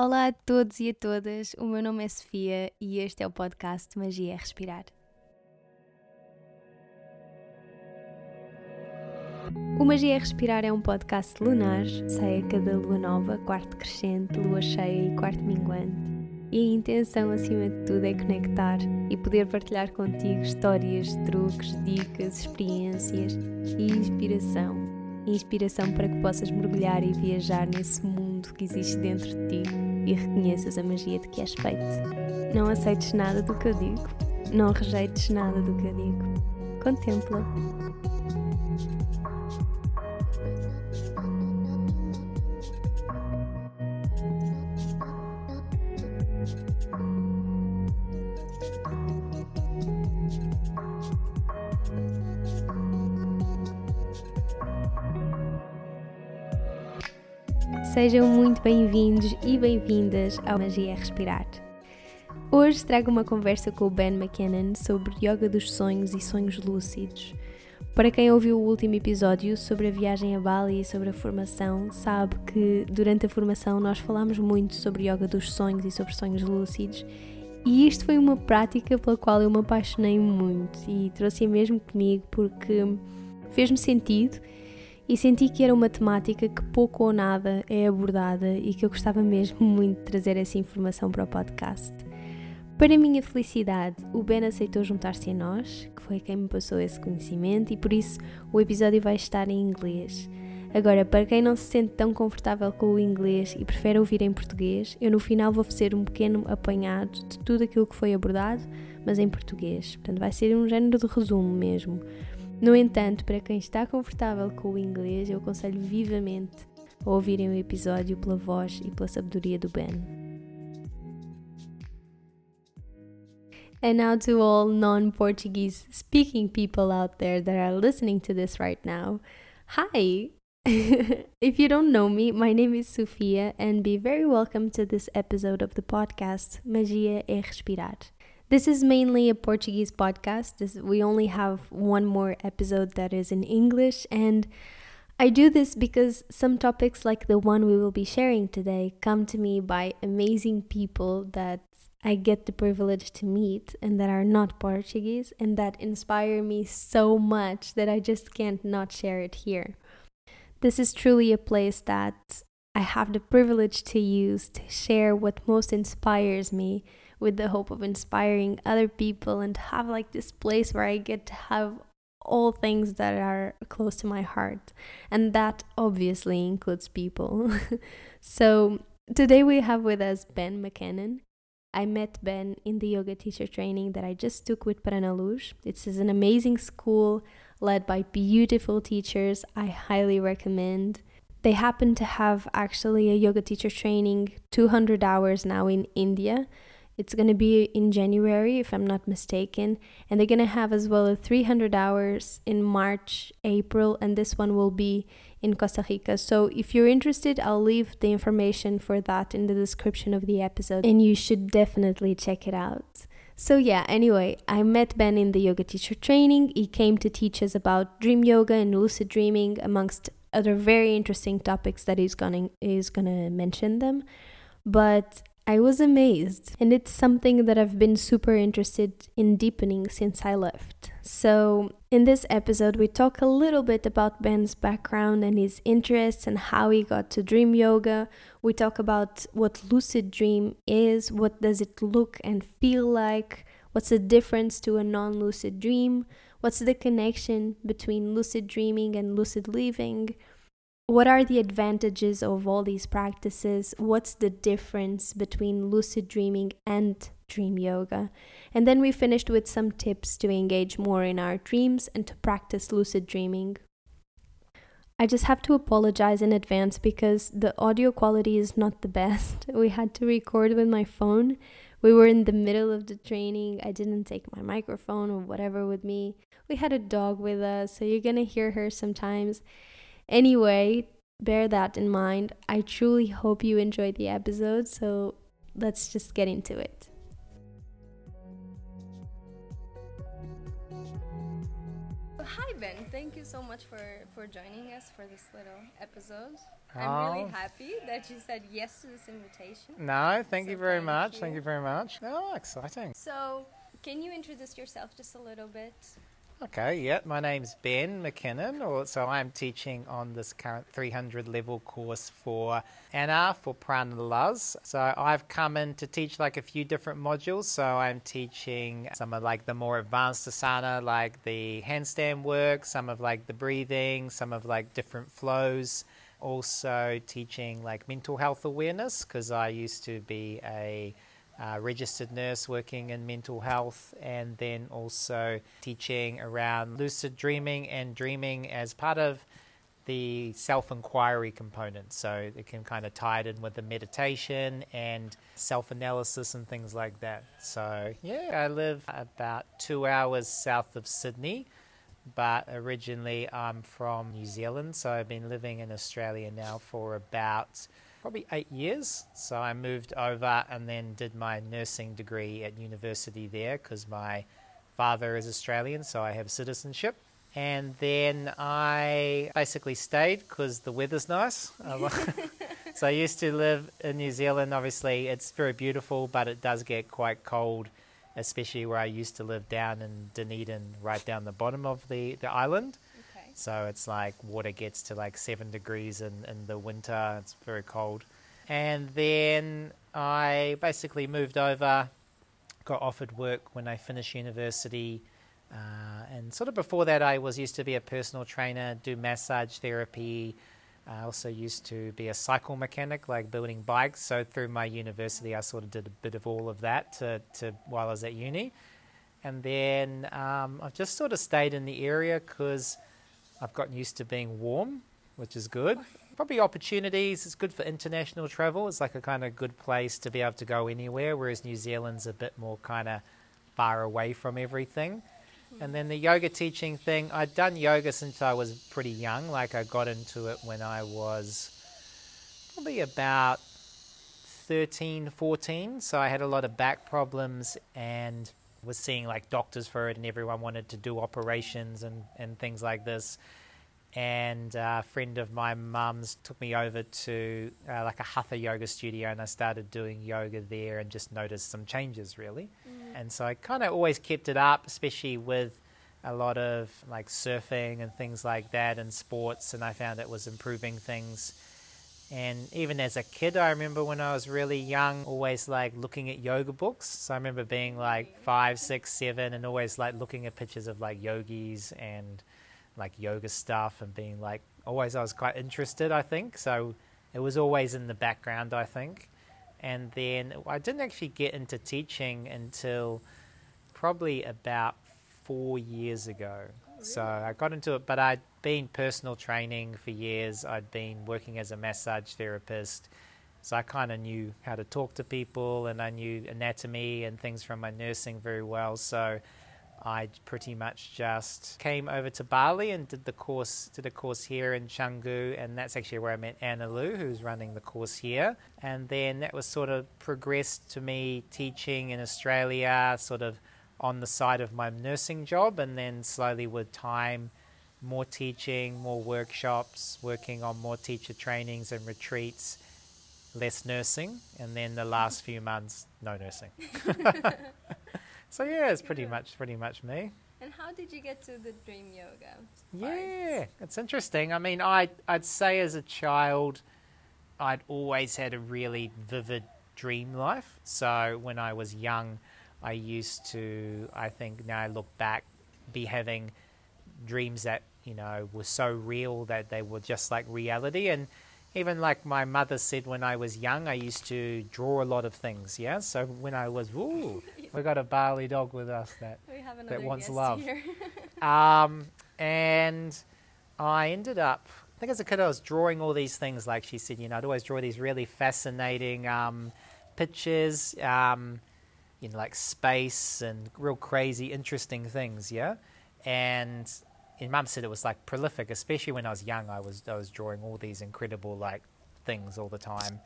Olá a todos e a todas, o meu nome é Sofia e este é o podcast Magia é Respirar. O Magia é Respirar é um podcast lunar, sai a cada lua nova, quarto crescente, lua cheia e quarto minguante. E a intenção, acima de tudo, é conectar e poder partilhar contigo histórias, truques, dicas, experiências e inspiração. Inspiração para que possas mergulhar e viajar nesse mundo que existe dentro de ti e reconheças a magia de que és feito. Não aceites nada do que eu digo, não rejeites nada do que eu digo. Contempla. Sejam muito bem-vindos e bem-vindas ao Magia Respirar. Hoje trago uma conversa com o Ben McKinnon sobre yoga dos sonhos e sonhos lúcidos. Para quem ouviu o último episódio sobre a viagem a Bali e sobre a formação, sabe que durante a formação nós falámos muito sobre yoga dos sonhos e sobre sonhos lúcidos, e isto foi uma prática pela qual eu me apaixonei muito e trouxe-a mesmo comigo porque fez-me sentido e senti que era uma temática que pouco ou nada é abordada e que eu gostava mesmo muito de trazer essa informação para o podcast. Para minha felicidade, o Ben aceitou juntar-se a nós, que foi quem me passou esse conhecimento, e por isso o episódio vai estar em inglês. Agora, para quem não se sente tão confortável com o inglês e prefere ouvir em português, eu no final vou fazer um pequeno apanhado de tudo aquilo que foi abordado, mas em português. Portanto, vai ser um género de resumo mesmo. No entanto, para quem está confortável com o inglês, eu aconselho vivamente a ouvirem o episódio pela voz e pela sabedoria do Ben. And now to all non Portuguese speaking people out there that are listening to this right now. Hi! if you don't know me, my name is Sofia, and be very welcome to this episode of the podcast Magia é Respirar. This is mainly a Portuguese podcast. This, we only have one more episode that is in English, and I do this because some topics, like the one we will be sharing today, come to me by amazing people that I get the privilege to meet and that are not Portuguese and that inspire me so much that I just can't not share it here. This is truly a place that I have the privilege to use to share what most inspires me with the hope of inspiring other people and have like this place where I get to have all things that are close to my heart. And that obviously includes people. so today we have with us Ben Mackinnon. I met Ben in the yoga teacher training that I just took with Prana Luz. It's an amazing school led by beautiful teachers. I highly recommend. They happen to have actually a yoga teacher training 200 hours now in India it's going to be in January, if I'm not mistaken. And they're going to have as well a 300 hours in March, April, and this one will be in Costa Rica. So if you're interested, I'll leave the information for that in the description of the episode, and you should definitely check it out. So, yeah, anyway, I met Ben in the yoga teacher training. He came to teach us about dream yoga and lucid dreaming, amongst other very interesting topics that he's gonna, he's gonna mention them. But I was amazed, and it's something that I've been super interested in deepening since I left. So, in this episode, we talk a little bit about Ben's background and his interests and how he got to dream yoga. We talk about what lucid dream is, what does it look and feel like, what's the difference to a non lucid dream, what's the connection between lucid dreaming and lucid living what are the advantages of all these practices? What's the difference between lucid dreaming and dream yoga? And then we finished with some tips to engage more in our dreams and to practice lucid dreaming. I just have to apologize in advance because the audio quality is not the best. We had to record with my phone. We were in the middle of the training. I didn't take my microphone or whatever with me. We had a dog with us, so you're gonna hear her sometimes. Anyway, bear that in mind. I truly hope you enjoyed the episode, so let's just get into it. Hi, Ben. Thank you so much for, for joining us for this little episode. Oh. I'm really oh. happy that you said yes to this invitation. No, thank so you very thank much. You. Thank you very much. Oh, exciting. So, can you introduce yourself just a little bit? Okay, yeah, my name's Ben Mackinnon. So I'm teaching on this current 300 level course for Anna for Prana Luz. So I've come in to teach like a few different modules. So I'm teaching some of like the more advanced asana, like the handstand work, some of like the breathing, some of like different flows. Also teaching like mental health awareness because I used to be a uh, registered nurse working in mental health, and then also teaching around lucid dreaming and dreaming as part of the self inquiry component. So it can kind of tie it in with the meditation and self analysis and things like that. So, yeah, I live about two hours south of Sydney, but originally I'm from New Zealand. So I've been living in Australia now for about probably eight years. So I moved over and then did my nursing degree at university there because my father is Australian, so I have citizenship. And then I basically stayed because the weather's nice. so I used to live in New Zealand. Obviously, it's very beautiful, but it does get quite cold, especially where I used to live down in Dunedin, right down the bottom of the, the island. So it's like water gets to like seven degrees in, in the winter. It's very cold. And then I basically moved over, got offered work when I finished university. Uh, and sort of before that, I was used to be a personal trainer, do massage therapy. I also used to be a cycle mechanic, like building bikes. So through my university, I sort of did a bit of all of that to, to while I was at uni. And then um, I've just sort of stayed in the area because I've gotten used to being warm, which is good. Probably opportunities. It's good for international travel. It's like a kind of good place to be able to go anywhere, whereas New Zealand's a bit more kind of far away from everything. And then the yoga teaching thing, I'd done yoga since I was pretty young. Like I got into it when I was probably about 13, 14. So I had a lot of back problems and was seeing like doctors for it, and everyone wanted to do operations and, and things like this. And a friend of my mum's took me over to uh, like a hatha yoga studio, and I started doing yoga there, and just noticed some changes really. Mm. And so I kind of always kept it up, especially with a lot of like surfing and things like that, and sports, and I found it was improving things and even as a kid, I remember when I was really young, always like looking at yoga books. So I remember being like five, six, seven, and always like looking at pictures of like yogis and like yoga stuff and being like, always I was quite interested, I think. So it was always in the background, I think. And then I didn't actually get into teaching until probably about four years ago. Oh, so I got into it, but I'd been personal training for years. I'd been working as a massage therapist. So I kind of knew how to talk to people and I knew anatomy and things from my nursing very well. So I pretty much just came over to Bali and did the course, did a course here in Canggu, and that's actually where I met Anna Lou, who's running the course here. And then that was sort of progressed to me teaching in Australia, sort of on the side of my nursing job, and then slowly with time, more teaching, more workshops, working on more teacher trainings and retreats, less nursing, and then the last few months, no nursing. so yeah, it's pretty much pretty much me. And how did you get to the dream yoga? Yeah, it's interesting. I mean, I I'd say as a child, I'd always had a really vivid dream life. So when I was young, I used to, I think now I look back, be having dreams that, you know, were so real that they were just like reality. And even like my mother said when I was young, I used to draw a lot of things. Yeah. So when I was, ooh, we got a Bali dog with us that, that wants love. um, and I ended up, I think as a kid, I was drawing all these things. Like she said, you know, I'd always draw these really fascinating um, pictures. Um, in like space and real crazy, interesting things, yeah. And and mum said it was like prolific, especially when I was young. I was I was drawing all these incredible like things all the time,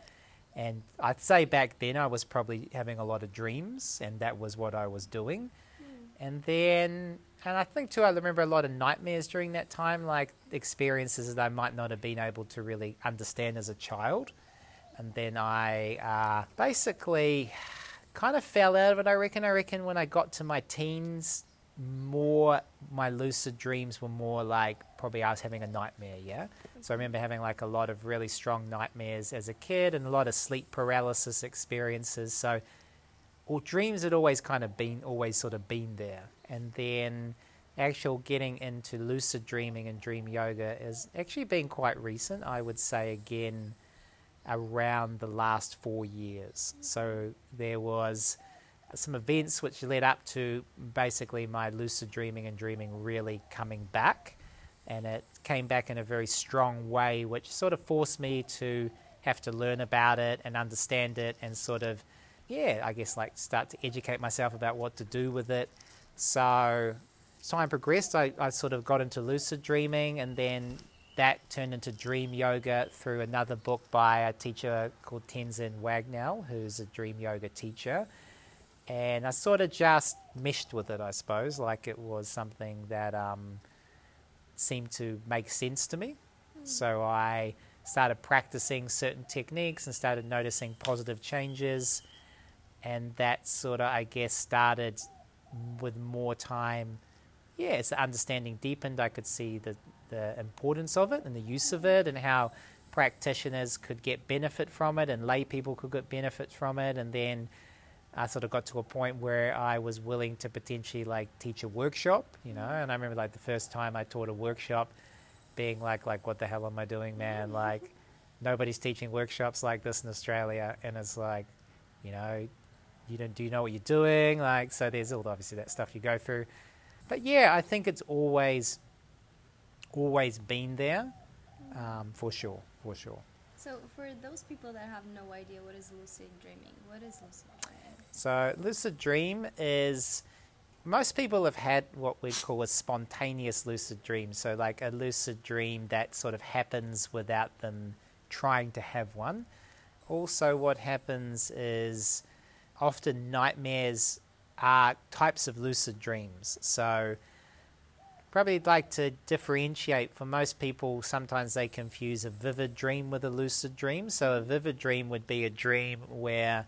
and I'd say back then I was probably having a lot of dreams, and that was what I was doing. Mm. And then and I think too, I remember a lot of nightmares during that time, like experiences that I might not have been able to really understand as a child. And then I uh, basically kind of fell out of it, I reckon. I reckon when I got to my teens, more my lucid dreams were more like probably I was having a nightmare, yeah. So I remember having like a lot of really strong nightmares as a kid and a lot of sleep paralysis experiences. So, well, dreams had always kind of been, always sort of been there and then actual getting into lucid dreaming and dream yoga has actually been quite recent. I would say again around the last four years. So there was some events which led up to basically my lucid dreaming and dreaming really coming back. And it came back in a very strong way, which sort of forced me to have to learn about it and understand it and sort of, yeah, I guess like start to educate myself about what to do with it so time progressed, I, I sort of got into lucid dreaming, and then that turned into dream yoga through another book by a teacher called Tenzin Wangyal, who's a dream yoga teacher. And I sort of just meshed with it, I suppose, like it was something that um, seemed to make sense to me. Mm. So I started practicing certain techniques and started noticing positive changes. And that sort of, I guess, started with more time, yeah, as the understanding deepened, I could see the, the importance of it and the use of it and how practitioners could get benefit from it and lay people could get benefit from it. And then I sort of got to a point where I was willing to potentially like teach a workshop, you know. And I remember like the first time I taught a workshop being like, like, what the hell am I doing, man? Like, nobody's teaching workshops like this in Australia. And it's like, you know, you don't do you know what you're doing like so there's all obviously that stuff you go through but yeah i think it's always always been there um, for sure for sure. So for those people that have no idea what is lucid dreaming? What is lucid dreaming? So lucid dream is most people have had what we call a spontaneous lucid dream. So like a lucid dream that sort of happens without them trying to have one. Also what happens is often nightmares are types of lucid dreams. So, probably like to differentiate for most people, sometimes they confuse a vivid dream with a lucid dream. So, a vivid dream would be a dream where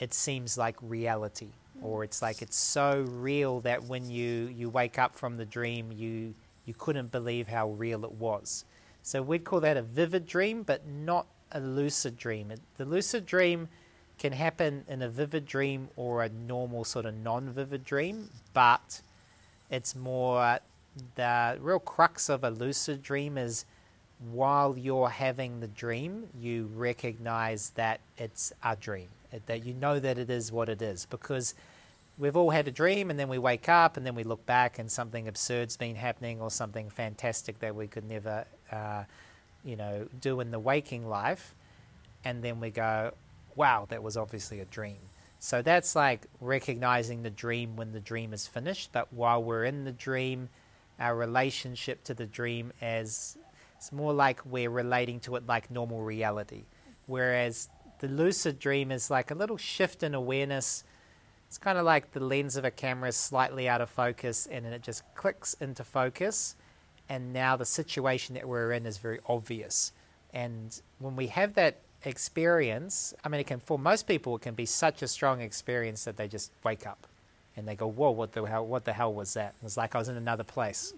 it seems like reality or it's like it's so real that when you, you wake up from the dream you you couldn't believe how real it was so we'd call that a vivid dream but not a lucid dream the lucid dream can happen in a vivid dream or a normal sort of non-vivid dream, but it's more the real crux of a lucid dream is while you're having the dream, you recognize that it's a dream, that you know that it is what it is, because we've all had a dream and then we wake up and then we look back and something absurd's been happening or something fantastic that we could never, uh, you know, do in the waking life, and then we go, wow, that was obviously a dream. So that's like recognizing the dream when the dream is finished. But while we're in the dream, our relationship to the dream as it's more like we're relating to it like normal reality. Whereas the lucid dream is like a little shift in awareness. It's kind of like the lens of a camera is slightly out of focus and then it just clicks into focus. And now the situation that we're in is very obvious. And when we have that experience, I mean, it can, for most people, it can be such a strong experience that they just wake up and they go, whoa, what the hell, what the hell was that? It was like I was in another place.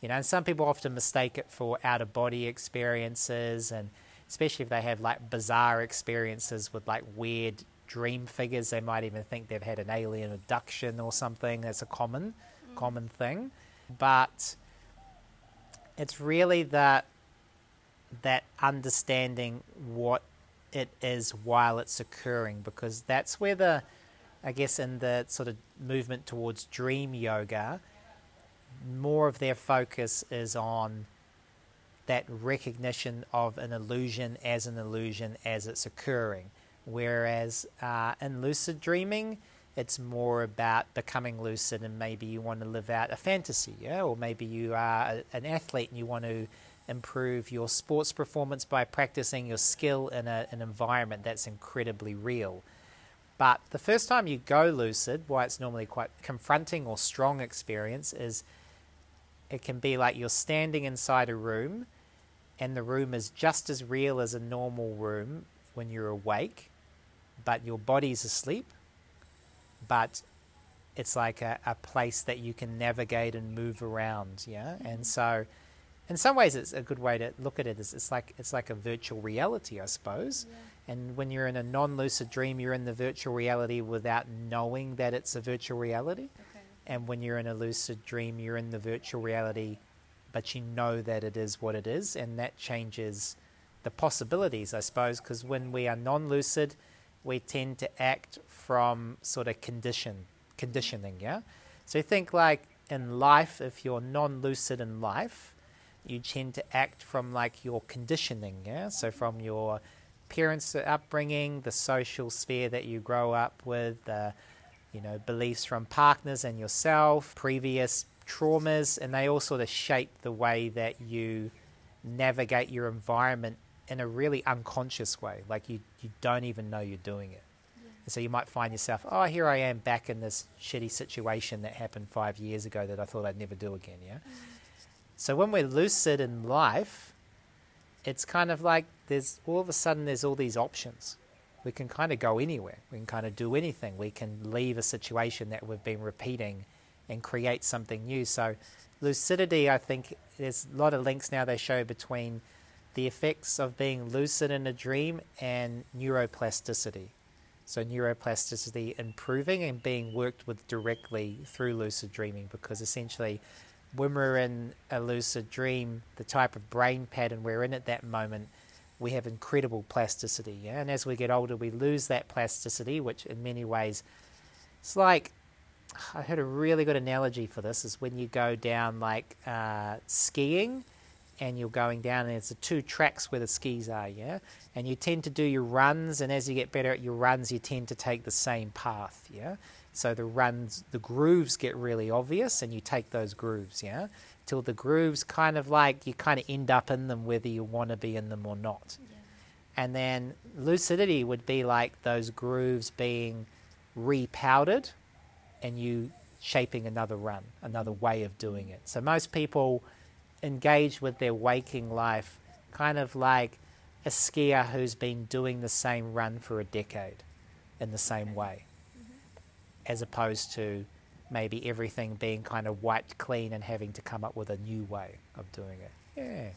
You know, and some people often mistake it for out of body experiences, and especially if they have like bizarre experiences with like weird dream figures, they might even think they've had an alien abduction or something. That's a common, mm. common thing. But it's really that that understanding what it is while it's occurring because that's where the I guess in the sort of movement towards dream yoga more of their focus is on that recognition of an illusion as an illusion as it's occurring. Whereas uh, in lucid dreaming it's more about becoming lucid and maybe you want to live out a fantasy yeah? Or maybe you are an athlete and you want to improve your sports performance by practicing your skill in a, an environment that's incredibly real. But the first time you go lucid, why it's normally quite confronting or strong experience is it can be like you're standing inside a room and the room is just as real as a normal room when you're awake, but your body's asleep. But it's like a, a place that you can navigate and move around, yeah? And mm-hmm. so in some ways it's a good way to look at it is it's like it's like a virtual reality, I suppose. Yeah. And when you're in a non-lucid dream, you're in the virtual reality without knowing that it's a virtual reality. Okay. And when you're in a lucid dream, you're in the virtual reality, but you know that it is what it is, and that changes the possibilities, I suppose, because when we are non lucid, we tend to act from sort of condition, conditioning, yeah? So think like in life, if you're non lucid in life, you tend to act from like your conditioning, yeah? So from your parents' uh, upbringing, the social sphere that you grow up with, the you know, beliefs from partners and yourself, previous traumas, and they all sort of shape the way that you navigate your environment in a really unconscious way. Like you, you don't even know you're doing it. And so you might find yourself, oh, here I am back in this shitty situation that happened five years ago that I thought I'd never do again, yeah? Mm. So when we're lucid in life, it's kind of like there's all of a sudden there's all these options. We can kind of go anywhere. We can kind of do anything. We can leave a situation that we've been repeating and create something new. So lucidity, I think there's a lot of links now they show between the effects of being lucid in a dream and neuroplasticity. So neuroplasticity improving and being worked with directly through lucid dreaming because essentially when we're in a lucid dream, the type of brain pattern we're in at that moment, we have incredible plasticity. Yeah? And as we get older, we lose that plasticity, which in many ways, it's like I heard a really good analogy for this is when you go down like uh, skiing and you're going down and there's the two tracks where the skis are, yeah? And you tend to do your runs and as you get better at your runs you tend to take the same path, yeah? So the runs the grooves get really obvious and you take those grooves, yeah? Till the grooves kind of like you kind of end up in them whether you want to be in them or not. Yeah. And then lucidity would be like those grooves being repowdered and you shaping another run, another way of doing it. So most people engage with their waking life kind of like a skier who's been doing the same run for a decade in the same way, as opposed to maybe everything being kind of wiped clean and having to come up with a new way of doing it. Yeah.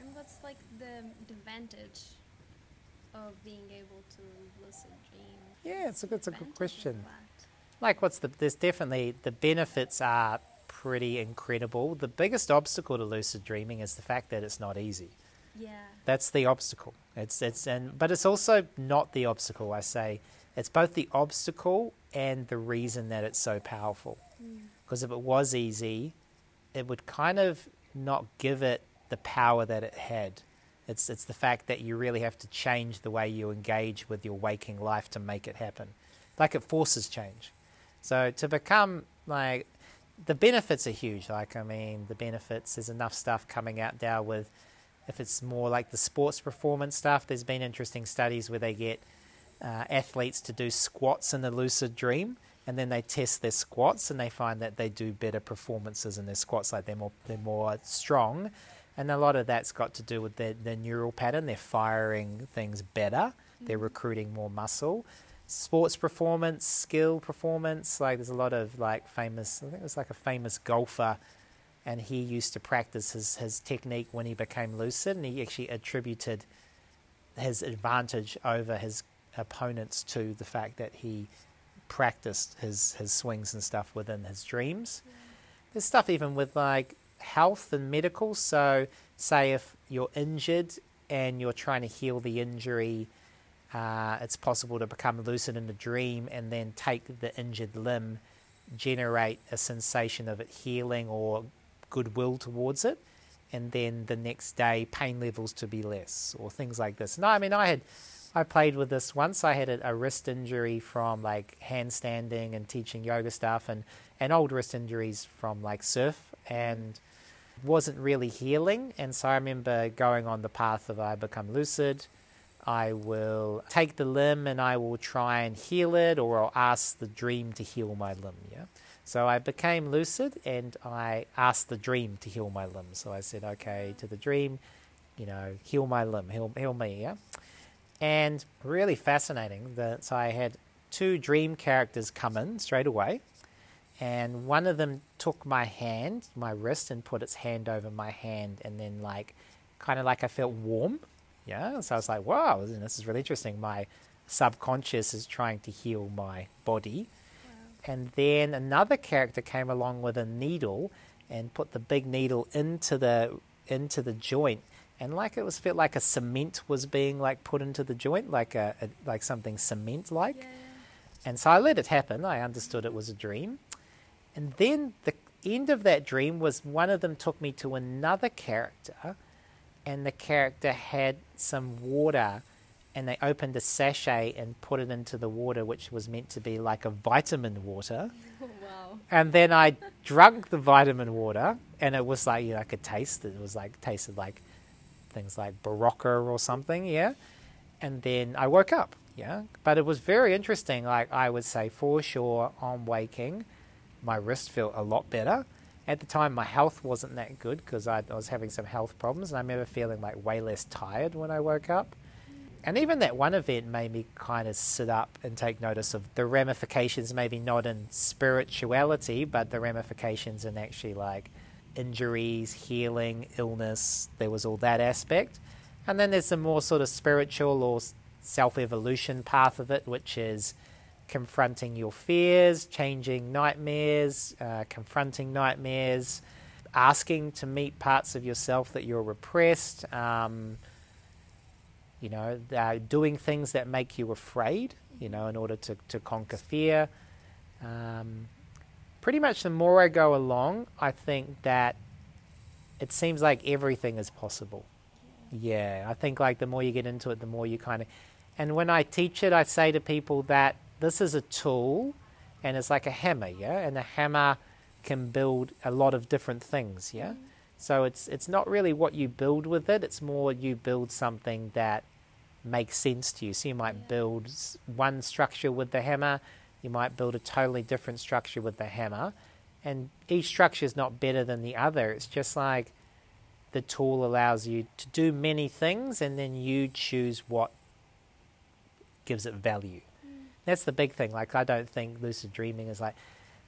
And what's like the advantage of being able to lucid dream? Yeah, it's a, it's a good question. like what's the there's definitely the benefits are pretty incredible the biggest obstacle to lucid dreaming is the fact that it's not easy Yeah. that's the obstacle it's it's and but it's also not the obstacle i say it's both the obstacle and the reason that it's so powerful because if it was easy it would kind of not give it the power that it had it's it's the fact that you really have to change the way you engage with your waking life to make it happen like it forces change so to become like the benefits are huge. Like I mean, the benefits there's enough stuff coming out now with if it's more like the sports performance stuff. There's been interesting studies where they get uh, athletes to do squats in the lucid dream, and then they test their squats, and they find that they do better performances in their squats. Like they're more they're more strong, and a lot of that's got to do with their, their neural pattern. They're firing things better. They're recruiting more muscle sports performance, skill performance. Like there's a lot of like famous. I think it was like a famous golfer, and he used to practice his his technique when he became lucid, and he actually attributed his advantage over his opponents to the fact that he practiced his his swings and stuff within his dreams. There's stuff even with like health and medical. So say if you're injured and you're trying to heal the injury uh, it's possible to become lucid in a dream and then take the injured limb, generate a sensation of it healing or goodwill towards it, and then the next day pain levels to be less or things like this. No, I mean I had I played with this once. I had a, a wrist injury from like handstanding and teaching yoga stuff, and and old wrist injuries from like surf and wasn't really healing. And so I remember going on the path of I become lucid I will take the limb and I will try and heal it, or I'll ask the dream to heal my limb. Yeah. So I became lucid and I asked the dream to heal my limb. So I said, okay, to the dream, you know, heal my limb, heal, heal me. Yeah. And really fascinating that so I had two dream characters come in straight away. And one of them took my hand, my wrist, and put its hand over my hand, and then like, kind of like I felt warm, yeah. So I was like, wow, this is really interesting. My subconscious is trying to heal my body, wow. and then another character came along with a needle and put the big needle into the into the joint, and like it was felt like a cement was being like put into the joint, like a, a like something cement like. Yeah. And so I let it happen. I understood it was a dream. And then the end of that dream was one of them took me to another character, and the character had some water, and they opened a sachet and put it into the water, which was meant to be like a vitamin water. Oh, wow. And then I drank the vitamin water, and it was like, you know, I could taste it. It was like, tasted like things like Berocca or something, yeah. And then I woke up, yeah. But it was very interesting. Like, I would say for sure on waking, my wrist felt a lot better. At the time, my health wasn't that good because I, I was having some health problems, and I remember feeling like way less tired when I woke up. And even that one event made me kind of sit up and take notice of the ramifications, maybe not in spirituality, but the ramifications in actually like injuries, healing, illness. There was all that aspect. And then there's the more sort of spiritual or self evolution path of it, which is confronting your fears, changing nightmares, uh, confronting nightmares, asking to meet parts of yourself that you're repressed, um, you know, uh, doing things that make you afraid, you know, in order to, to conquer fear. Um, pretty much the more I go along, I think that it seems like everything is possible. Yeah, I think like the more you get into it, the more you kind of. And when I teach it, I say to people that this is a tool and it's like a hammer, yeah? And a hammer can build a lot of different things, yeah? Mm. So it's it's not really what you build with it, it's more you build something that makes sense to you. So you might yeah. build one structure with the hammer, you might build a totally different structure with the hammer, and each structure is not better than the other. It's just like the tool allows you to do many things and then you choose what gives it value. Mm. That's the big thing. Like, I don't think lucid dreaming is like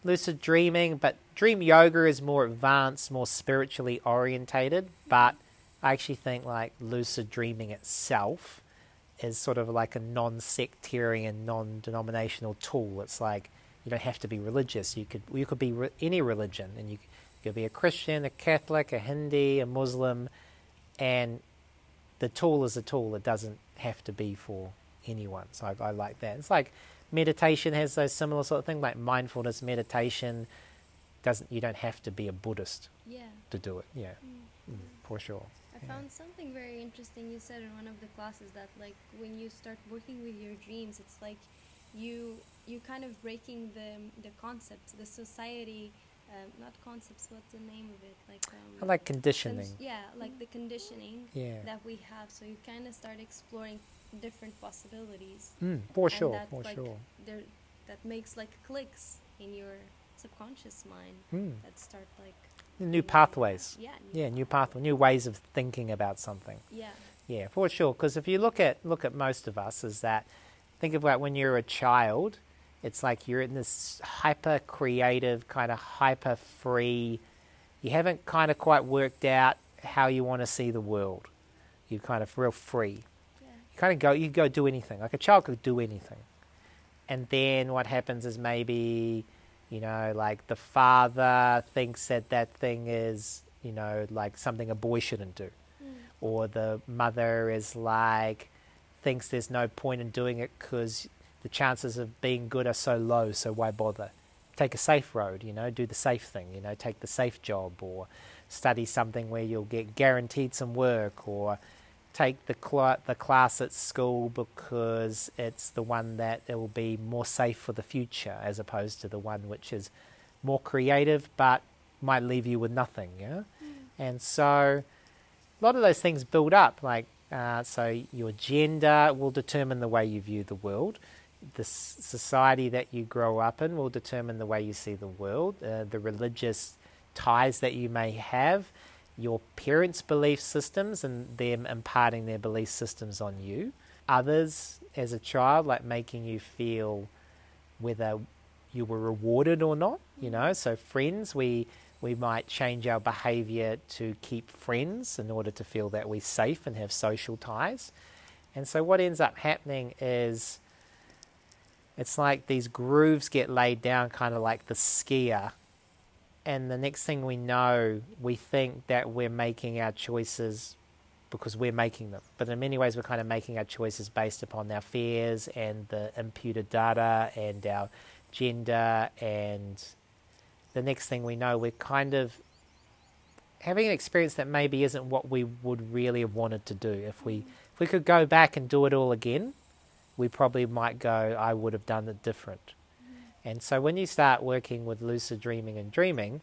lucid dreaming, but dream yoga is more advanced, more spiritually orientated. But I actually think like lucid dreaming itself is sort of like a non sectarian, non denominational tool. It's like you don't have to be religious. You could you could be re- any religion, and you, you could be a Christian, a Catholic, a Hindi, a Muslim, and the tool is a tool. It doesn't have to be for anyone. So I, I like that. It's like meditation has those similar sort of thing, like mindfulness meditation. Doesn't you don't have to be a Buddhist yeah. to do it. Yeah, mm. Mm, for sure. I found something very interesting. You said in one of the classes that like when you start working with your dreams, it's like you you kind of breaking the the concepts, the society. Um, not concepts. What's the name of it? Like um, I like conditioning. yeah, like the conditioning yeah. that we have. So you kind of start exploring different possibilities. Mm, for sure, that, for like, sure. There, that makes like clicks in your subconscious mind mm. that start like new pathways. Yeah. New yeah, new pathways, new ways of thinking about something. Yeah. Yeah, for sure. Because if you look at look at most of us, is that think about when you're a child, it's like you're in this hyper creative, kind of hyper free. You haven't kind of quite worked out how you want to see the world. You're kind of real free You kind of go, you go do anything. Like a child could do anything. And then what happens is maybe, you know, like the father thinks that that thing is, you know, like something a boy shouldn't do. Mm. Or the mother is like, thinks there's no point in doing it because the chances of being good are so low, so why bother? Take a safe road, you know, do the safe thing, you know, take the safe job or study something where you'll get guaranteed some work or take the cl- the class at school because it's the one that it will be more safe for the future as opposed to the one which is more creative but might leave you with nothing yeah mm. and so a lot of those things build up like Uh, so your gender will determine the way you view the world. The s- society that you grow up in will determine the way you see the world. Uh, the religious ties that you may have, your parents' belief systems, and them imparting their belief systems on you. Others, as a child, like making you feel whether you were rewarded or not. You know, so friends, we we might change our behavior to keep friends in order to feel that we're safe and have social ties. And so what ends up happening is it's like these grooves get laid down, kind of like the skier. And the next thing we know, we think that we're making our choices because we're making them. But in many ways, we're kind of making our choices based upon our fears and the imputed data and our gender. And the next thing we know, we're kind of having an experience that maybe isn't what we would really have wanted to do. If we if we could go back and do it all again, we probably might go, I would have done it different. And so when you start working with lucid dreaming and dreaming,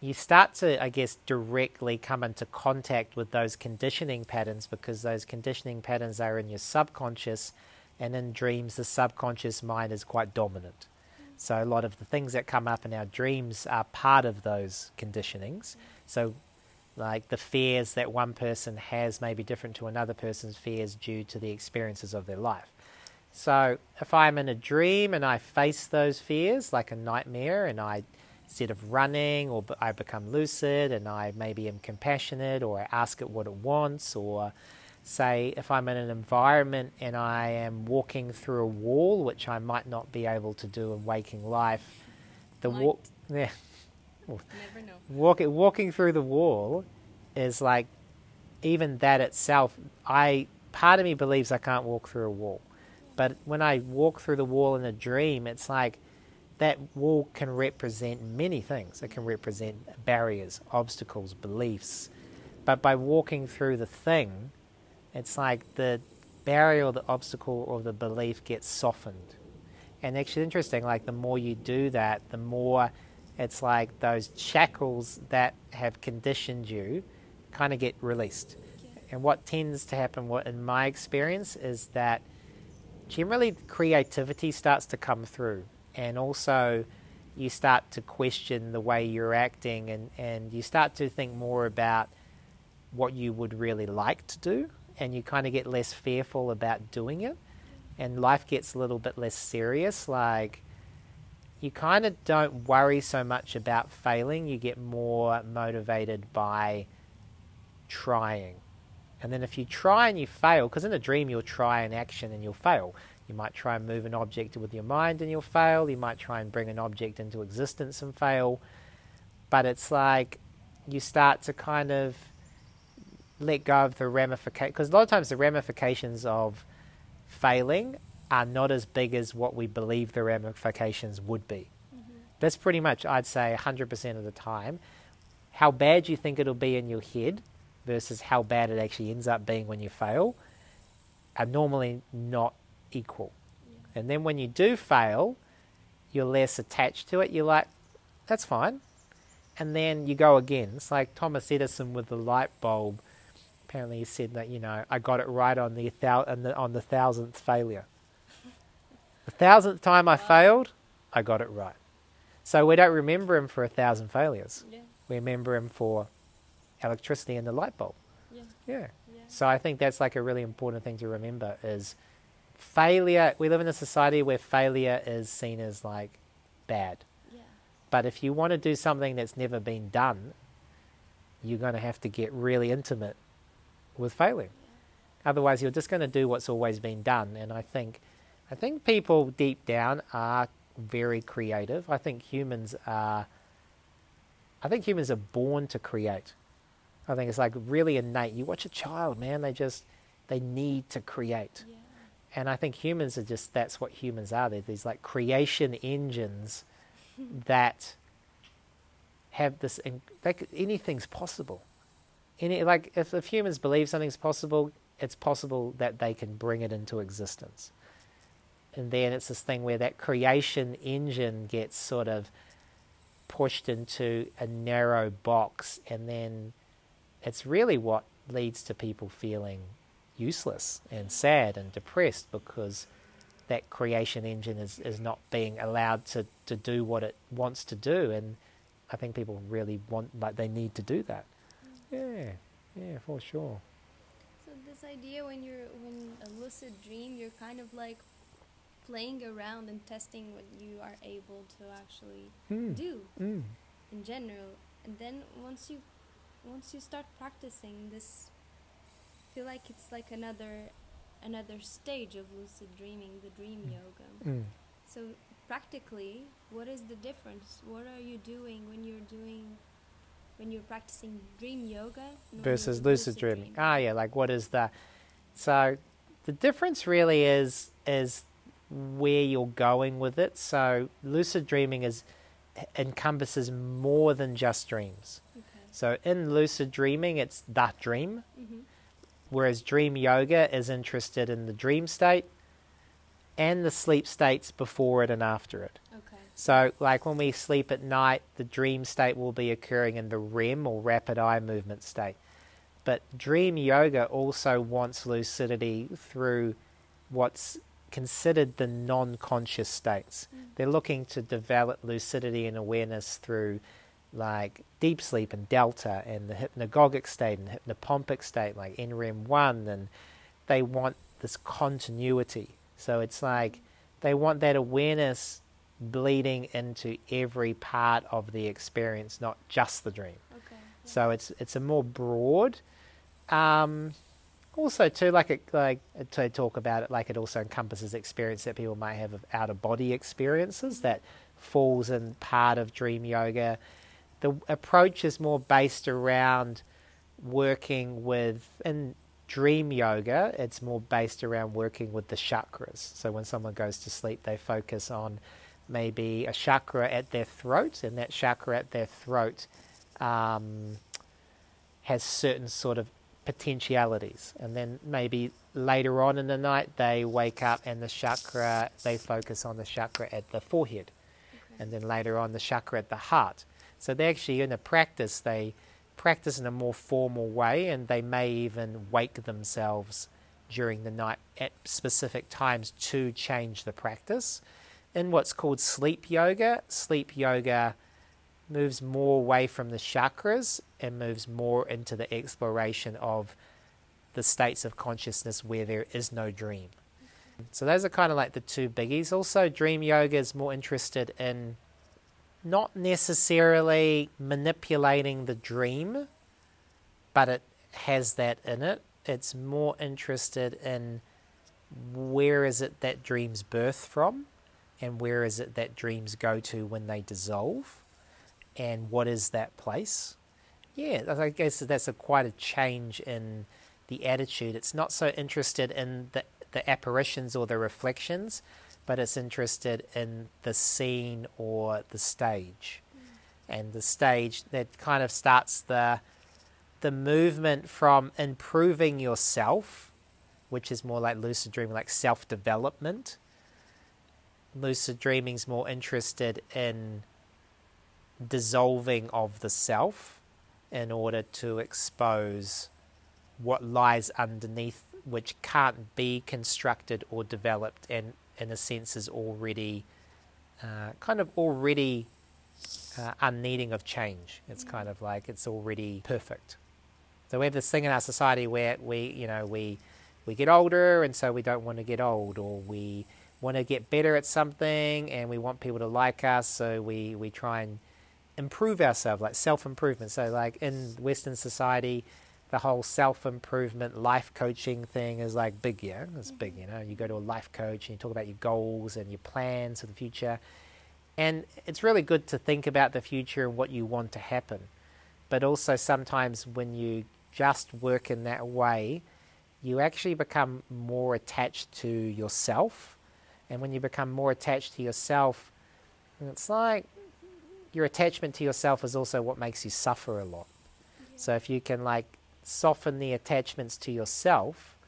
you start to, I guess, directly come into contact with those conditioning patterns because those conditioning patterns are in your subconscious, and in dreams, the subconscious mind is quite dominant. So a lot of the things that come up in our dreams are part of those conditionings. So, like the fears that one person has may be different to another person's fears due to the experiences of their life. So, if I'm in a dream and I face those fears like a nightmare, and I instead of running, or I become lucid and I maybe am compassionate, or I ask it what it wants, or say if I'm in an environment and I am walking through a wall, which I might not be able to do in waking life, the walk yeah, Never know. walking walking through the wall is like even that itself. I part of me believes I can't walk through a wall, but when I walk through the wall in a dream, it's like that wall can represent many things. It can represent barriers, obstacles, beliefs. But by walking through the thing, it's like the barrier or the obstacle or the belief gets softened. And actually, interesting, like the more you do that, the more it's like those shackles that have conditioned you kind of get released. And what tends to happen, what in my experience, is that generally creativity starts to come through and also you start to question the way you're acting and, and you start to think more about what you would really like to do and you kind of get less fearful about doing it and life gets a little bit less serious. Like you kind of don't worry so much about failing you get more motivated by trying and then if you try and you fail because in a dream you'll try an action and you'll fail you might try and move an object with your mind and you'll fail. You might try and bring an object into existence and fail. But it's like you start to kind of let go of the ramifications. Because a lot of times the ramifications of failing are not as big as what we believe the ramifications would be. Mm-hmm. That's pretty much, I'd say, 100% of the time. How bad you think it'll be in your head versus how bad it actually ends up being when you fail are normally not equal. Yeah. And then when you do fail, you're less attached to it. You're like, that's fine. And then you go again. It's like Thomas Edison with the light bulb. Apparently, he said that you know I got it right on the, on the, on the thousandth failure. the thousandth time I oh. failed, I got it right. So we don't remember him for a thousand failures. Yeah. We remember him for electricity and the light bulb. Yeah. yeah. Yeah. So I think that's like a really important thing to remember is failure we live in a society where failure is seen as like bad Yeah. but if you want to do something that's never been done you're going to have to get really intimate with failing otherwise you're just going to do what's always been done and i think i think people deep down are very creative i think humans are i think humans are born to create i think it's like really innate you watch a child man they just they need to create Yeah. and I think humans are just that's what humans are. They're these like creation engines that have this. Like anything's possible. Any like if, if humans believe something's possible, it's possible that they can bring it into existence. And then it's this thing where that creation engine gets sort of pushed into a narrow box, and then it's really what leads to people feeling useless and sad and depressed because that creation engine is, is not being allowed to, to do what it wants to do. And I think people really want, like, they need to do that. Yeah, yeah, for sure. So this idea when you're when a lucid dream, you're kind of like playing around and testing what you are able to actually Mm. do Mm. in general. And then once you once you start practicing this, feel like it's like another another stage of lucid dreaming, the dream yoga. Mm. So practically, what is the difference? What are you doing when you're doing when you're practicing dream yoga versus you're lucid dreaming. Ah, yeah, like what is the so the difference really is is where you're going with it. So lucid dreaming is encompasses more than just dreams. So in lucid dreaming, it's that dream, hmm whereas dream yoga is interested in the dream state and the sleep states before it and after it. Okay. So, like when we sleep at night, the dream state will be occurring in the REM or rapid eye movement state. But dream yoga also wants lucidity through what's considered the non conscious states. Mm. They're looking to develop lucidity and awareness through like deep sleep and delta and the hypnagogic state and hypnopompic state, like NREM 1, and they want this continuity. So it's like they want that awareness bleeding into every part of the experience, not just the dream. Okay. So it's it's a more broad. Um, also, too, like it, like to talk about it, like it also encompasses experience that people might have of out of body experiences that falls in part of dream yoga. The approach is more based around working with in dream yoga. It's more based around working with the chakras. So when someone goes to sleep, they focus on maybe a chakra at their throat, and that chakra at their throat um, has certain sort of potentialities. And then maybe later on in the night, they wake up and the chakra, they focus on the chakra at the forehead. Okay. And then later on, the chakra at the heart. So they actually, in a practice, they practice in a more formal way and they may even wake themselves during the night at specific times to change the practice. In what's called sleep yoga, sleep yoga moves more away from the chakras and moves more into the exploration of the states of consciousness where there is no dream. So those are kind of like the two biggies. Also, dream yoga is more interested in not necessarily manipulating the dream, but it has that in it. It's more interested in where is it that dreams birth from and where is it that dreams go to when they dissolve and what is that place. Yeah, I guess that's a quite a change in the attitude. It's not so interested in the, the apparitions or the reflections, but it's interested in the scene or the stage. Mm. And the stage that kind of starts the the movement from improving yourself, which is more like lucid dreaming, like self development. Lucid dreaming's more interested in dissolving of the self in order to expose what lies underneath, which can't be constructed or developed, and in a sense is already uh, kind of already uh, unneeding of change. It's kind of like it's already perfect. So we have this thing in our society where we, you know, we we get older, and so we don't want to get old, or we want to get better at something, and we want people to like us, so we we try and improve ourselves, like self improvement. So, like in Western society, the whole self improvement life coaching thing is like big, yeah, it's big. You know, you go to a life coach and you talk about your goals and your plans for the future, and it's really good to think about the future and what you want to happen. But also sometimes when you just work in that way, you actually become more attached to yourself, and when you become more attached to yourself, it's like your attachment to yourself is also what makes you suffer a lot. So if you can like soften the attachments to yourself,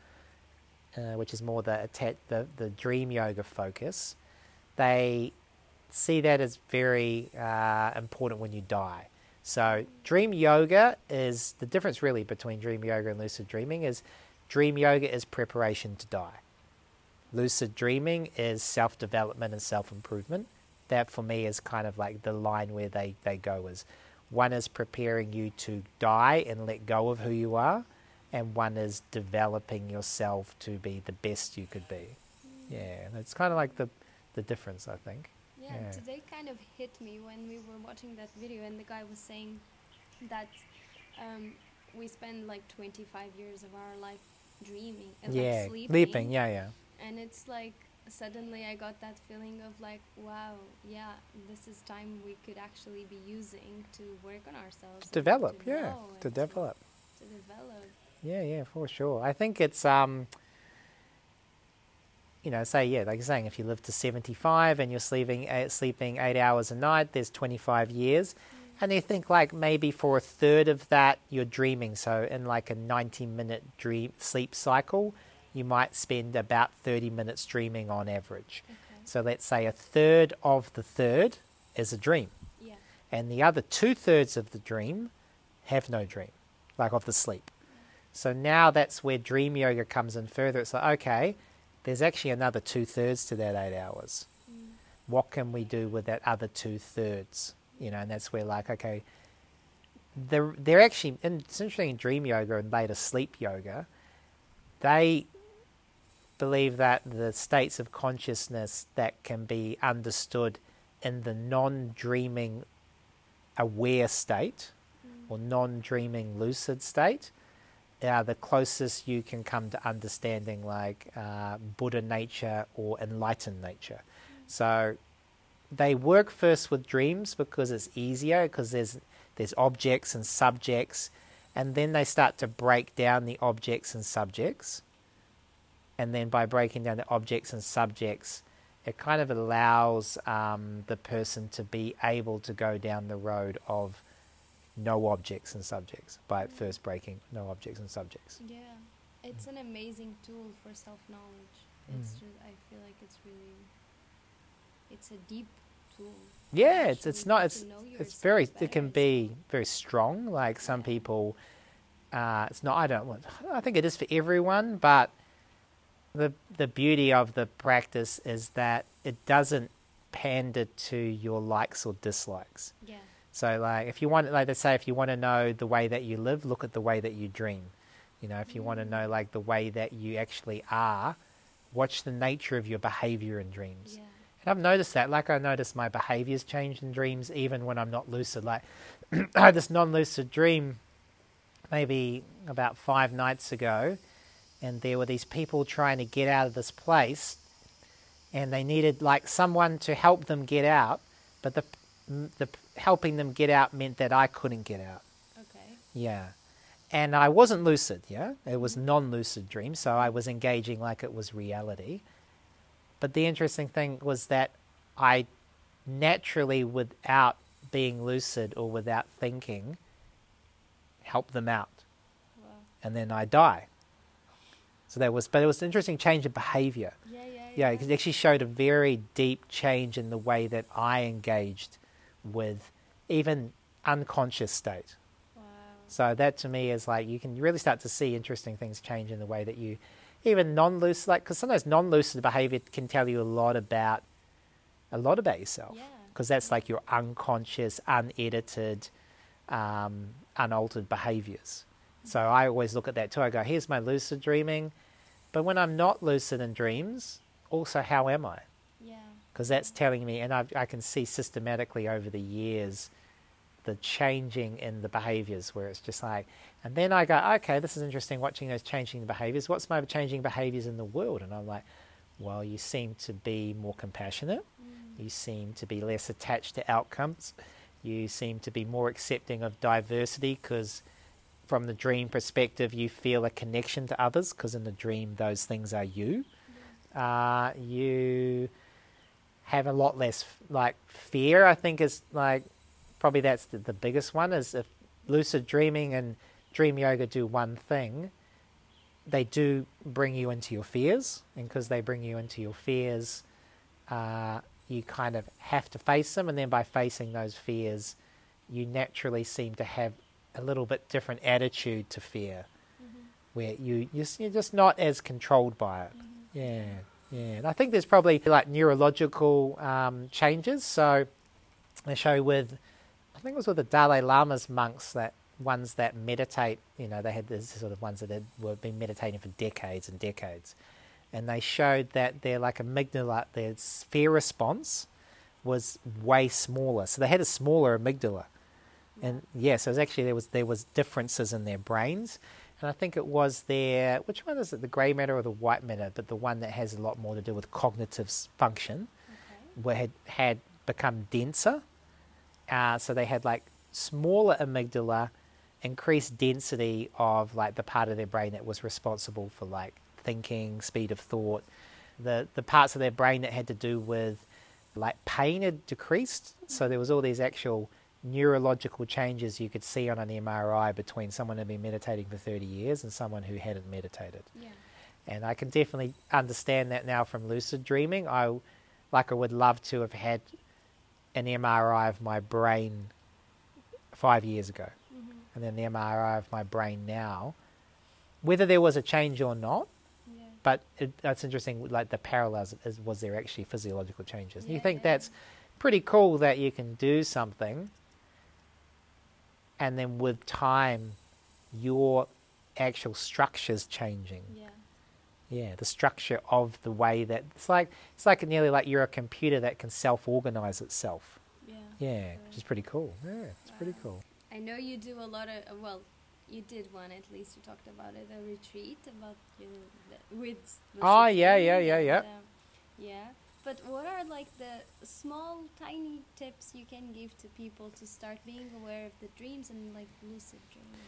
uh, which is more the, atta- the the dream yoga focus, they see that as very uh, important when you die. So dream yoga is the difference really between dream yoga and lucid dreaming is dream yoga is preparation to die. Lucid dreaming is self development and self improvement. That for me is kind of like the line where they, they go is one is preparing you to die and let go of who you are, and one is developing yourself to be the best you could be. Yeah, and it's kind of like the, the difference, I think. Yeah, Yeah. today kind of hit me when we were watching that video, and the guy was saying that um, we spend like 25 years of our life dreaming and yeah, like sleeping. sleeping, yeah, yeah. And it's like suddenly I got that feeling of like, wow, yeah, this is time we could actually be using to work on ourselves. and Develop, to yeah, to develop. To develop. Yeah, yeah, for sure. I think it's um you know, say yeah, like you're saying, if you live to seventy five and you're sleeping eight, sleeping eight hours a night, there's twenty five years, and you think like maybe for a third of that you're dreaming. So in like a ninety minute dream sleep cycle, you might spend about thirty minutes dreaming on average. Okay. So let's say a third of the third is a dream, Yeah. and the other two thirds of the dream have no dream, like of the sleep. So now that's where dream yoga comes in further. It's like, okay, there's actually another two thirds to that eight hours. Mm. What can we do with that other two thirds? You know, and that's where like, okay, they're they're actually and it's interesting in dream yoga and later sleep yoga, they believe that the states of consciousness that can be understood in the non-dreaming aware state or non-dreaming lucid state are the closest you can come to understanding like uh, Buddha nature or enlightened nature. So they work first with dreams because it's easier because there's there's objects and subjects, and then they start to break down the objects and subjects. And then by breaking down the objects and subjects, it kind of allows um, the person to be able to go down the road of no objects and subjects by first breaking no objects and subjects. Yeah. It's an amazing tool for self knowledge. It's Mm. just, I feel like it's really, it's a deep tool. Yeah, it's it's not it's it's very yourself it can be very strong. Like some Yeah. people, uh, it's not. I don't want. I think it is for everyone, but the the beauty of the practice is that it doesn't pander to your likes or dislikes. Yeah. So, like, if you want, like, let's say, if you want to know the way that you live, look at the way that you dream. You know, if you want to mm. know, like, the way that you actually are, watch the nature of your behavior in dreams. Yeah. And I've noticed that. Like, I noticed my behaviors change in dreams, even when I'm not lucid. Like, I had this non lucid dream maybe about five nights ago, and there were these people trying to get out of this place, and they needed, like, someone to help them get out, but the, the helping them get out meant that I couldn't get out. Okay. Yeah. And I wasn't lucid, yeah? It was non lucid dream, so I was engaging like it was reality. But the interesting thing was that I naturally, without being lucid or without thinking, help them out. Wow. And then I die. So that was, but it was an interesting change of behavior. Yeah, yeah, Yeah, yeah. it actually showed a very deep change in the way that I engaged with even unconscious state. Wow. So that to me is like you can really start to see interesting things change in the way that you, even non-lucid, like because sometimes non-lucid behavior can tell you a lot about, a lot about yourself. Yeah. Because that's like your unconscious, unedited, um, unaltered behaviors. So I always look at that too. I go, here's my lucid dreaming, but when I'm not lucid in dreams, also how am I? Yeah. because that's telling me, and I, I can see systematically over the years the changing in the behaviors where it's just like, and then I go, okay, this is interesting watching those changing behaviors. What's my changing behaviors in the world? And I'm like, well, you seem to be more compassionate, Mm. you seem to be less attached to outcomes, you seem to be more accepting of diversity because. From the dream perspective, you feel a connection to others because in the dream, those things are you. Uh, you have a lot less like fear. I think is like probably that's the, the biggest one. Is if lucid dreaming and dream yoga do one thing, they do bring you into your fears, and because they bring you into your fears, uh, you kind of have to face them, and then by facing those fears, you naturally seem to have a little bit different attitude to fear. where you you're just not as controlled by it. Yeah, yeah. And I think there's probably like neurological um, changes. So they show with, I think it was with the Dalai Lama's monks that ones that meditate. You know, they had these sort of ones that had were been meditating for decades and decades, and they showed that their like amygdala, their fear response was way smaller. So they had a smaller amygdala, and yeah, so it was actually there was there was differences in their brains, and I think it was their which one is it, the grey matter or the white matter, but the one that has a lot more to do with cognitive function, Okay. where had had become denser. Uh, so they had like smaller amygdala, increased density of like the part of their brain that was responsible for like thinking, speed of thought. The the parts of their brain that had to do with like pain had decreased. So there was all these actual neurological changes you could see on an MRI between someone who had been meditating for 30 years and someone who hadn't meditated. Yeah. And I can definitely understand that now from lucid dreaming. I like I would love to have had an MRI of my brain five years ago, Mhm. and then the MRI of my brain now. Whether there was a change or not, Yeah. but it, that's interesting. Like the parallels is was there actually physiological changes? And you think yeah, that's pretty cool that you can do something, and then with time, your actual structure's changing. Yeah. Yeah, the structure of the way that it's like it's like nearly like you're a computer that can self-organize itself. Yeah. Yeah, which is pretty cool. Yeah, it's pretty cool. I know you do a lot of well, you did one at least. You talked about it, a retreat about you the, with. Oh, yeah, yeah, yeah, and, yeah. um, yeah. But what are like the small, tiny tips you can give to people to start being aware of the dreams and like lucid dreaming?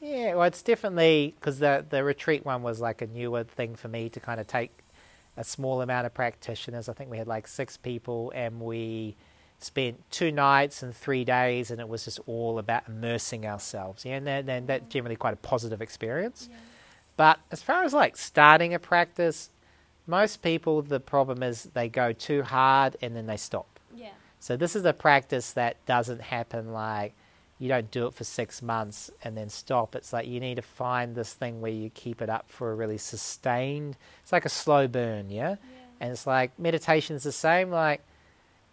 Yeah, well, it's definitely because the the retreat one was like a newer thing for me to kind of take a small amount of practitioners. I think we had like six people, and we spent two nights and three days, and it was just all about immersing ourselves. Yeah, and then that, that's mm. generally quite a positive experience. Yeah. But as far as like starting a practice, most people the problem is they go too hard and then they stop. Yeah. So this is a practice that doesn't happen like you don't do it for six months and then stop. It's like you need to find this thing where you keep it up for a really sustained. It's like a slow burn, yeah. Yeah. And it's like meditation's the same. Like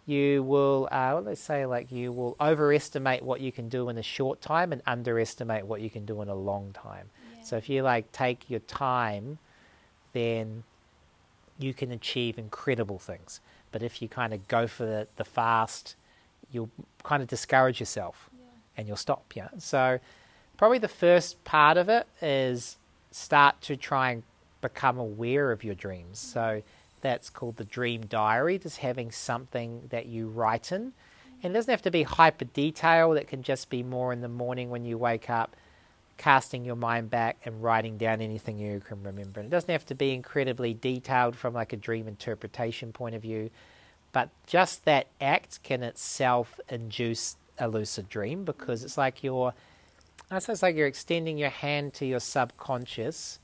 you will, uh, what they say, like you will overestimate what you can do in a short time and underestimate what you can do in a long time. yeah. So if you like take your time, then you can achieve incredible things. But if you kind of go for the, the fast, you'll kind of discourage yourself yeah. and you'll stop. Yeah. So probably the first part of it is start to try and become aware of your dreams. So that's called the dream diary, just having something that you write in. And it doesn't have to be hyper detailed, it can just be more in the morning when you wake up, casting your mind back and writing down anything you can remember. And it doesn't have to be incredibly detailed from like a dream interpretation point of view, but just that act can itself induce a lucid dream because it's like you're it's like you're extending your hand to your subconscious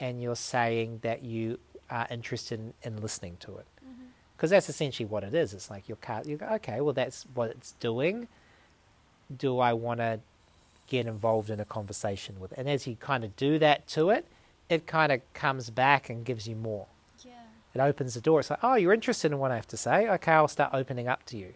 and you're saying that you are interested in, in listening to it. Mm-hmm. Because that's essentially what it is. It's like your car, you go, okay, well, that's what it's doing. Do I want to get involved in a conversation with? And as you kind of do that to it, it kind of comes back and gives you more. Yeah. It opens the door. It's like, oh, you're interested in what I have to say. Okay, I'll start opening up to you.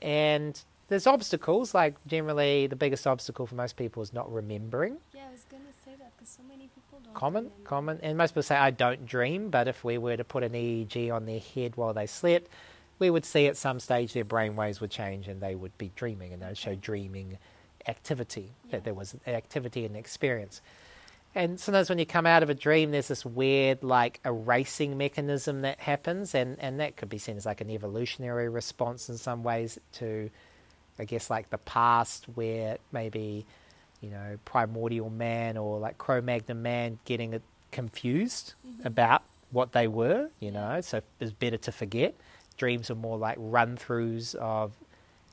And there's obstacles. Like generally, the biggest obstacle for most people is not remembering. Yeah, I was gonna say that because so many people don't. Common, remember. common. And most people say, I don't dream. But if we were to put an EEG on their head while they slept, we would see at some stage their brain waves would change and they would be dreaming, and they would show dreaming activity. Yeah. That there was activity and experience. And sometimes when you come out of a dream, there's this weird, like, erasing mechanism that happens, and, and that could be seen as like an evolutionary response in some ways to, I guess, like the past, where maybe, you know, primordial man or like Cro Magnon man getting confused Mhm. about what they were, you know, so it's better to forget. Dreams are more like run throughs of,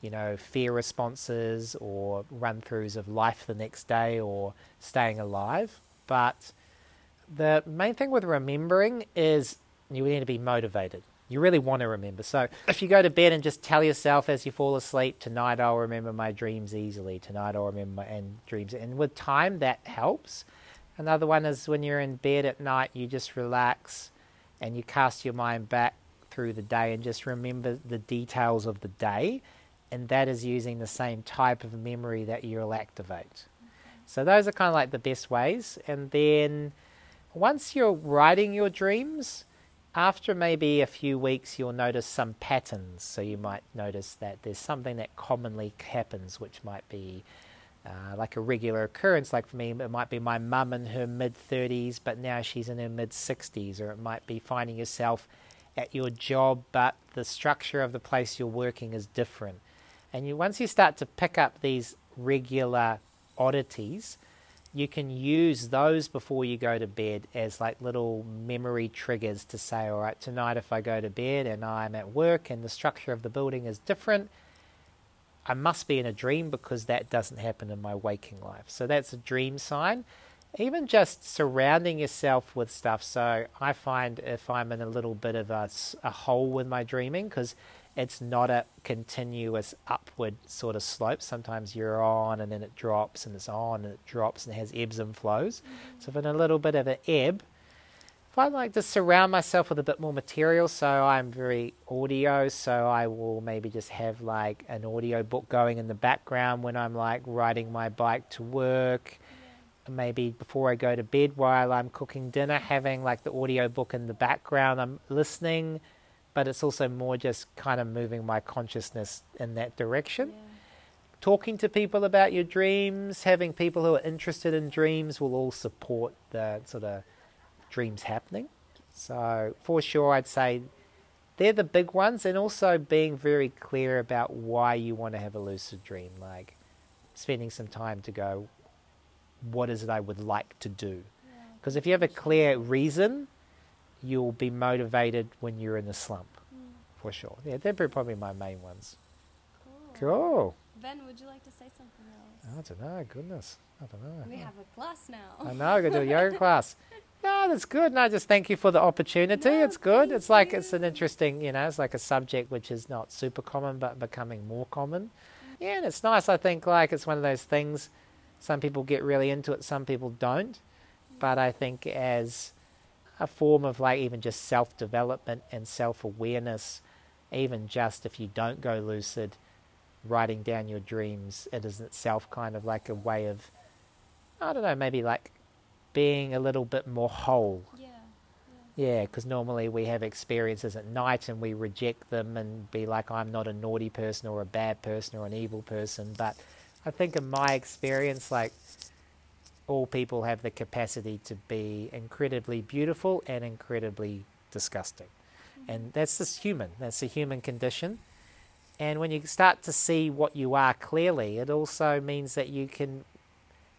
you know, fear responses or run throughs of life the next day or staying alive. But the main thing with remembering is you need to be motivated. You really want to remember. So if you go to bed and just tell yourself as you fall asleep, tonight I'll remember my dreams easily. Tonight I'll remember my and dreams. And with time, that helps. Another one is when you're in bed at night, you just relax and you cast your mind back through the day and just remember the details of the day. And that is using the same type of memory that you'll activate. So, those are kind of like the best ways. And then once you're writing your dreams, after maybe a few weeks, you'll notice some patterns. So, you might notice that there's something that commonly happens, which might be uh, like a regular occurrence. Like for me, it might be my mum in her mid 30s, but now she's in her mid 60s, or it might be finding yourself at your job, but the structure of the place you're working is different. And you, once you start to pick up these regular oddities, you can use those before you go to bed as like little memory triggers to say, all right, tonight if I go to bed and I'm at work and the structure of the building is different, I must be in a dream because that doesn't happen in my waking life. So that's a dream sign. Even just surrounding yourself with stuff. So I find if I'm in a little bit of a, a hole with my dreaming, because it's not a continuous upward sort of slope. Sometimes you're on and then it drops and it's on and it drops and it has ebbs and flows. Mm-hmm. So if in a little bit of an ebb, if I like to surround myself with a bit more material, so I'm very audio, so I will maybe just have like an audio book going in the background when I'm like riding my bike to work. Maybe before I go to bed while I'm cooking dinner, having like the audio book in the background, I'm listening, but it's also more just kind of moving my consciousness in that direction. Yeah. Talking to people about your dreams, having people who are interested in dreams will all support the sort of dreams happening. So, for sure, I'd say they're the big ones, and also being very clear about why you want to have a lucid dream, like spending some time to go, what is it I would like to do? Because yeah. if you have a clear reason, you'll be motivated when you're in a slump, mm. for sure. Yeah, they're probably my main ones. Cool. cool. Ben, would you like to say something else? I don't know. Goodness, I don't know. We have a class now. I know. I got to do a yoga class. No, that's good. No, just thank you for the opportunity. No, it's good. It's like you. it's an interesting, you know, it's like a subject which is not super common but becoming more common. Yeah, and it's nice. I think like it's one of those things. Some people get really into it, some people don't. But I think as a form of like even just self development and self awareness, even just if you don't go lucid, writing down your dreams, it is itself kind of like a way of, I don't know, maybe like being a little bit more whole. Yeah. Yeah, because normally we have experiences at night and we reject them and be like, I'm not a naughty person or a bad person or an evil person. But I think in my experience, like, all people have the capacity to be incredibly beautiful and incredibly disgusting. Mm-hmm. And that's just human, that's a human condition. And when you start to see what you are clearly, it also means that you can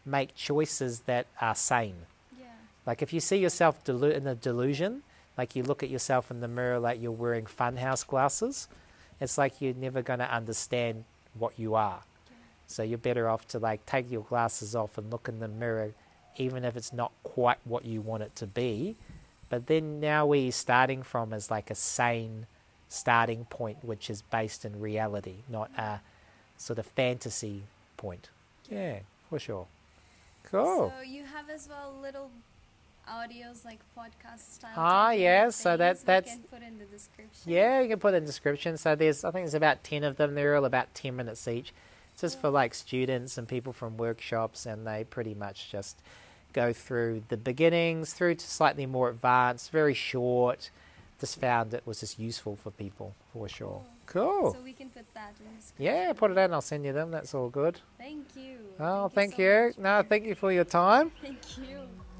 make choices that are sane. Yeah. Like if you see yourself delu- in a delusion, like you look at yourself in the mirror like you're wearing funhouse glasses, it's like you're never going to understand what you are. Yeah. So you're better off to like take your glasses off and look in the mirror, even if it's not quite what you want it to be. But then now where you're starting from is like a sane starting point, which is based in reality, not a sort of fantasy point. Yeah, for sure. Cool. So you have as well little audios like podcast style. Ah, yeah. So that that's. can put in the description. Yeah, you can put in the description. So there's, I think there's about ten of them. They're all about ten minutes each. It's just for like students and people from workshops, and they pretty much just go through the beginnings through to slightly more advanced, very short. Just found it was just useful for people for sure. Cool. So we can put that in the Yeah, put it in. I'll send you them. That's all good. Thank you. Oh, thank, thank you. you. So no, thank you for your time. Thank you.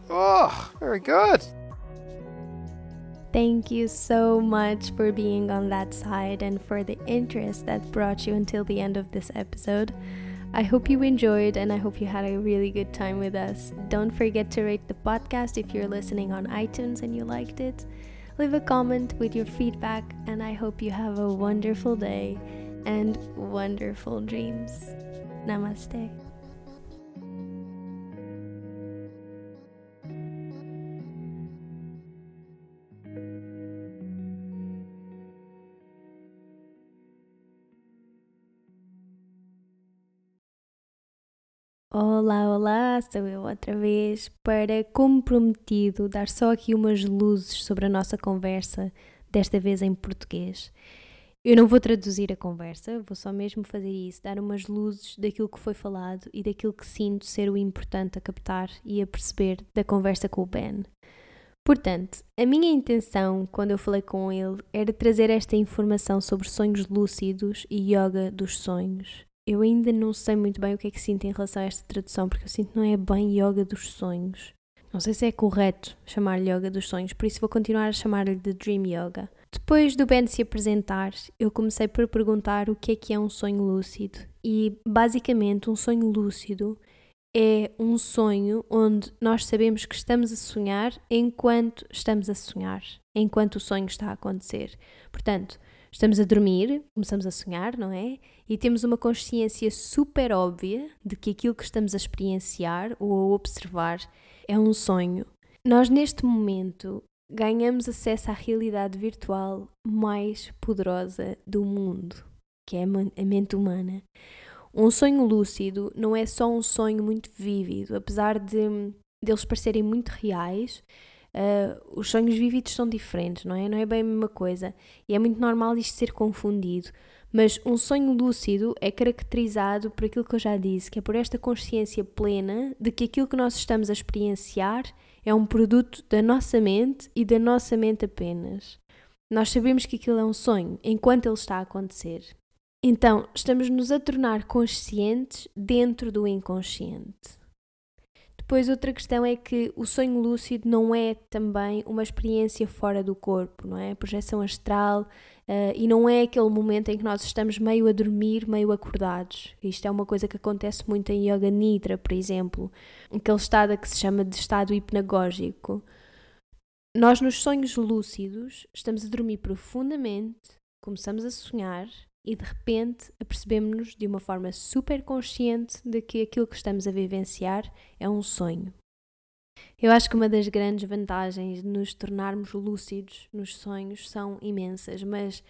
Oh, very good. Thank you so much for being on that side and for the interest that brought you until the end of this episode. I hope you enjoyed and I hope you had a really good time with us. Don't forget to rate the podcast if you're listening on iTunes and you liked it. Leave a comment with your feedback, and I hope you have a wonderful day and wonderful dreams. Namaste. Olá, olá, sou eu outra vez para, como prometido, dar só aqui umas luzes sobre a nossa conversa, desta vez em português. Eu não vou traduzir a conversa, vou só mesmo fazer isso, dar umas luzes daquilo que foi falado e daquilo que sinto ser o importante a captar e a perceber da conversa com o Ben. Portanto, a minha intenção quando eu falei com ele era trazer esta informação sobre sonhos lúcidos e yoga dos sonhos. Eu ainda não sei muito bem o que é que sinto em relação a esta tradução, porque eu sinto que não é bem yoga dos sonhos. Não sei se é correto chamar-lhe yoga dos sonhos, por isso vou continuar a chamar-lhe de Dream Yoga. Depois do Ben se apresentar, eu comecei por perguntar o que é que é um sonho lúcido. E basicamente, um sonho lúcido é um sonho onde nós sabemos que estamos a sonhar enquanto estamos a sonhar, enquanto o sonho está a acontecer. Portanto, estamos a dormir, começamos a sonhar, não é? E temos uma consciência super óbvia de que aquilo que estamos a experienciar ou a observar é um sonho. Nós, neste momento, ganhamos acesso à realidade virtual mais poderosa do mundo, que é a mente humana. Um sonho lúcido não é só um sonho muito vívido, apesar de deles parecerem muito reais. Uh, os sonhos vívidos são diferentes, não é? Não é bem a mesma coisa. E é muito normal isto ser confundido. Mas um sonho lúcido é caracterizado por aquilo que eu já disse, que é por esta consciência plena de que aquilo que nós estamos a experienciar é um produto da nossa mente e da nossa mente apenas. Nós sabemos que aquilo é um sonho enquanto ele está a acontecer. Então, estamos-nos a tornar conscientes dentro do inconsciente. Depois, outra questão é que o sonho lúcido não é também uma experiência fora do corpo, não é? Projeção astral uh, e não é aquele momento em que nós estamos meio a dormir, meio acordados. Isto é uma coisa que acontece muito em Yoga Nidra, por exemplo, aquele estado que se chama de estado hipnagógico. Nós, nos sonhos lúcidos, estamos a dormir profundamente, começamos a sonhar e de repente apercebemos-nos de uma forma super consciente de que aquilo que estamos a vivenciar é um sonho. Eu acho que uma das grandes vantagens de nos tornarmos lúcidos nos sonhos são imensas, mas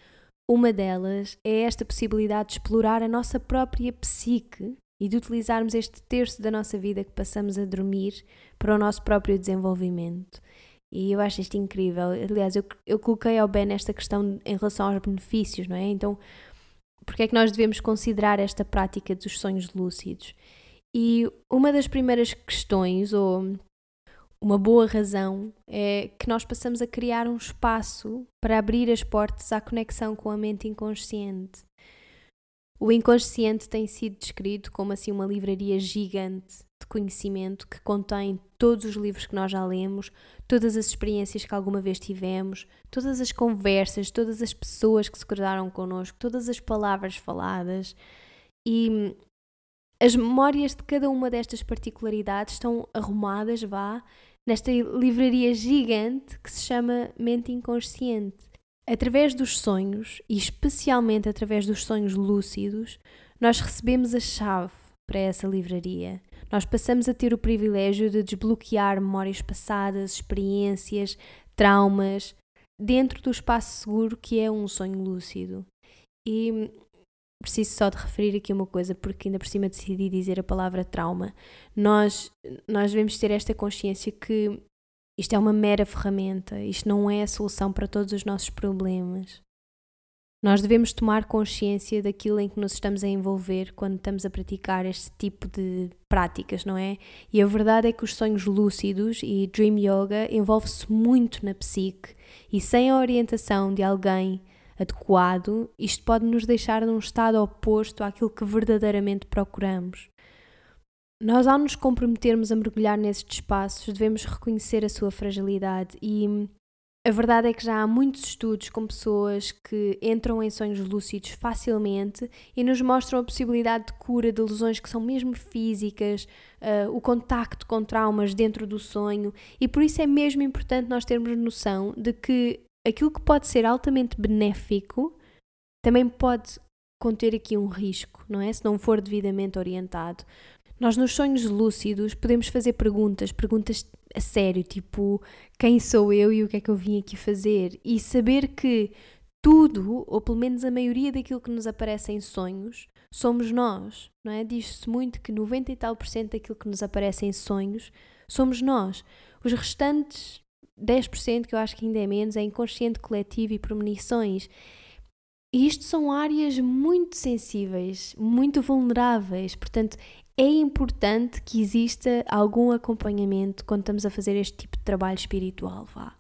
uma delas é esta possibilidade de explorar a nossa própria psique e de utilizarmos este terço da nossa vida que passamos a dormir para o nosso próprio desenvolvimento. E eu acho isto incrível. Aliás, eu, eu coloquei ao Ben esta questão em relação aos benefícios, não é? Então, porque é que nós devemos considerar esta prática dos sonhos lúcidos. E uma das primeiras questões, ou uma boa razão, é que nós passamos a criar um espaço para abrir as portas à conexão com a mente inconsciente. O inconsciente tem sido descrito como assim uma livraria gigante de conhecimento que contém todos os livros que nós já lemos, todas as experiências que alguma vez tivemos, todas as conversas, todas as pessoas que se cruzaram connosco, todas as palavras faladas e as memórias de cada uma destas particularidades estão arrumadas, vá, nesta livraria gigante que se chama mente inconsciente. Através dos sonhos, e especialmente através dos sonhos lúcidos, nós recebemos a chave para essa livraria. Nós passamos a ter o privilégio de desbloquear memórias passadas, experiências, traumas, dentro do espaço seguro que é um sonho lúcido. E preciso só de referir aqui uma coisa, porque ainda por cima decidi dizer a palavra trauma. Nós, nós devemos ter esta consciência que isto é uma mera ferramenta, isto não é a solução para todos os nossos problemas. Nós devemos tomar consciência daquilo em que nos estamos a envolver quando estamos a praticar este tipo de práticas, não é? E a verdade é que os sonhos lúcidos e Dream Yoga envolve-se muito na psique e sem a orientação de alguém adequado, isto pode nos deixar num estado oposto àquilo que verdadeiramente procuramos. Nós, ao nos comprometermos a mergulhar nesses espaços, devemos reconhecer a sua fragilidade e a verdade é que já há muitos estudos com pessoas que entram em sonhos lúcidos facilmente e nos mostram a possibilidade de cura de lesões que são mesmo físicas, uh, o contacto com traumas dentro do sonho, e por isso é mesmo importante nós termos noção de que aquilo que pode ser altamente benéfico também pode conter aqui um risco, não é? Se não for devidamente orientado. Nós, nos sonhos lúcidos, podemos fazer perguntas, perguntas a sério, tipo, quem sou eu e o que é que eu vim aqui fazer? E saber que tudo, ou pelo menos a maioria daquilo que nos aparece em sonhos, somos nós, não é? Diz-se muito que 90 e tal por cento daquilo que nos aparece em sonhos somos nós. Os restantes 10%, que eu acho que ainda é menos, é inconsciente coletivo e premonições. E isto são áreas muito sensíveis, muito vulneráveis, portanto, é importante que exista algum acompanhamento quando estamos a fazer este tipo de trabalho espiritual, vá.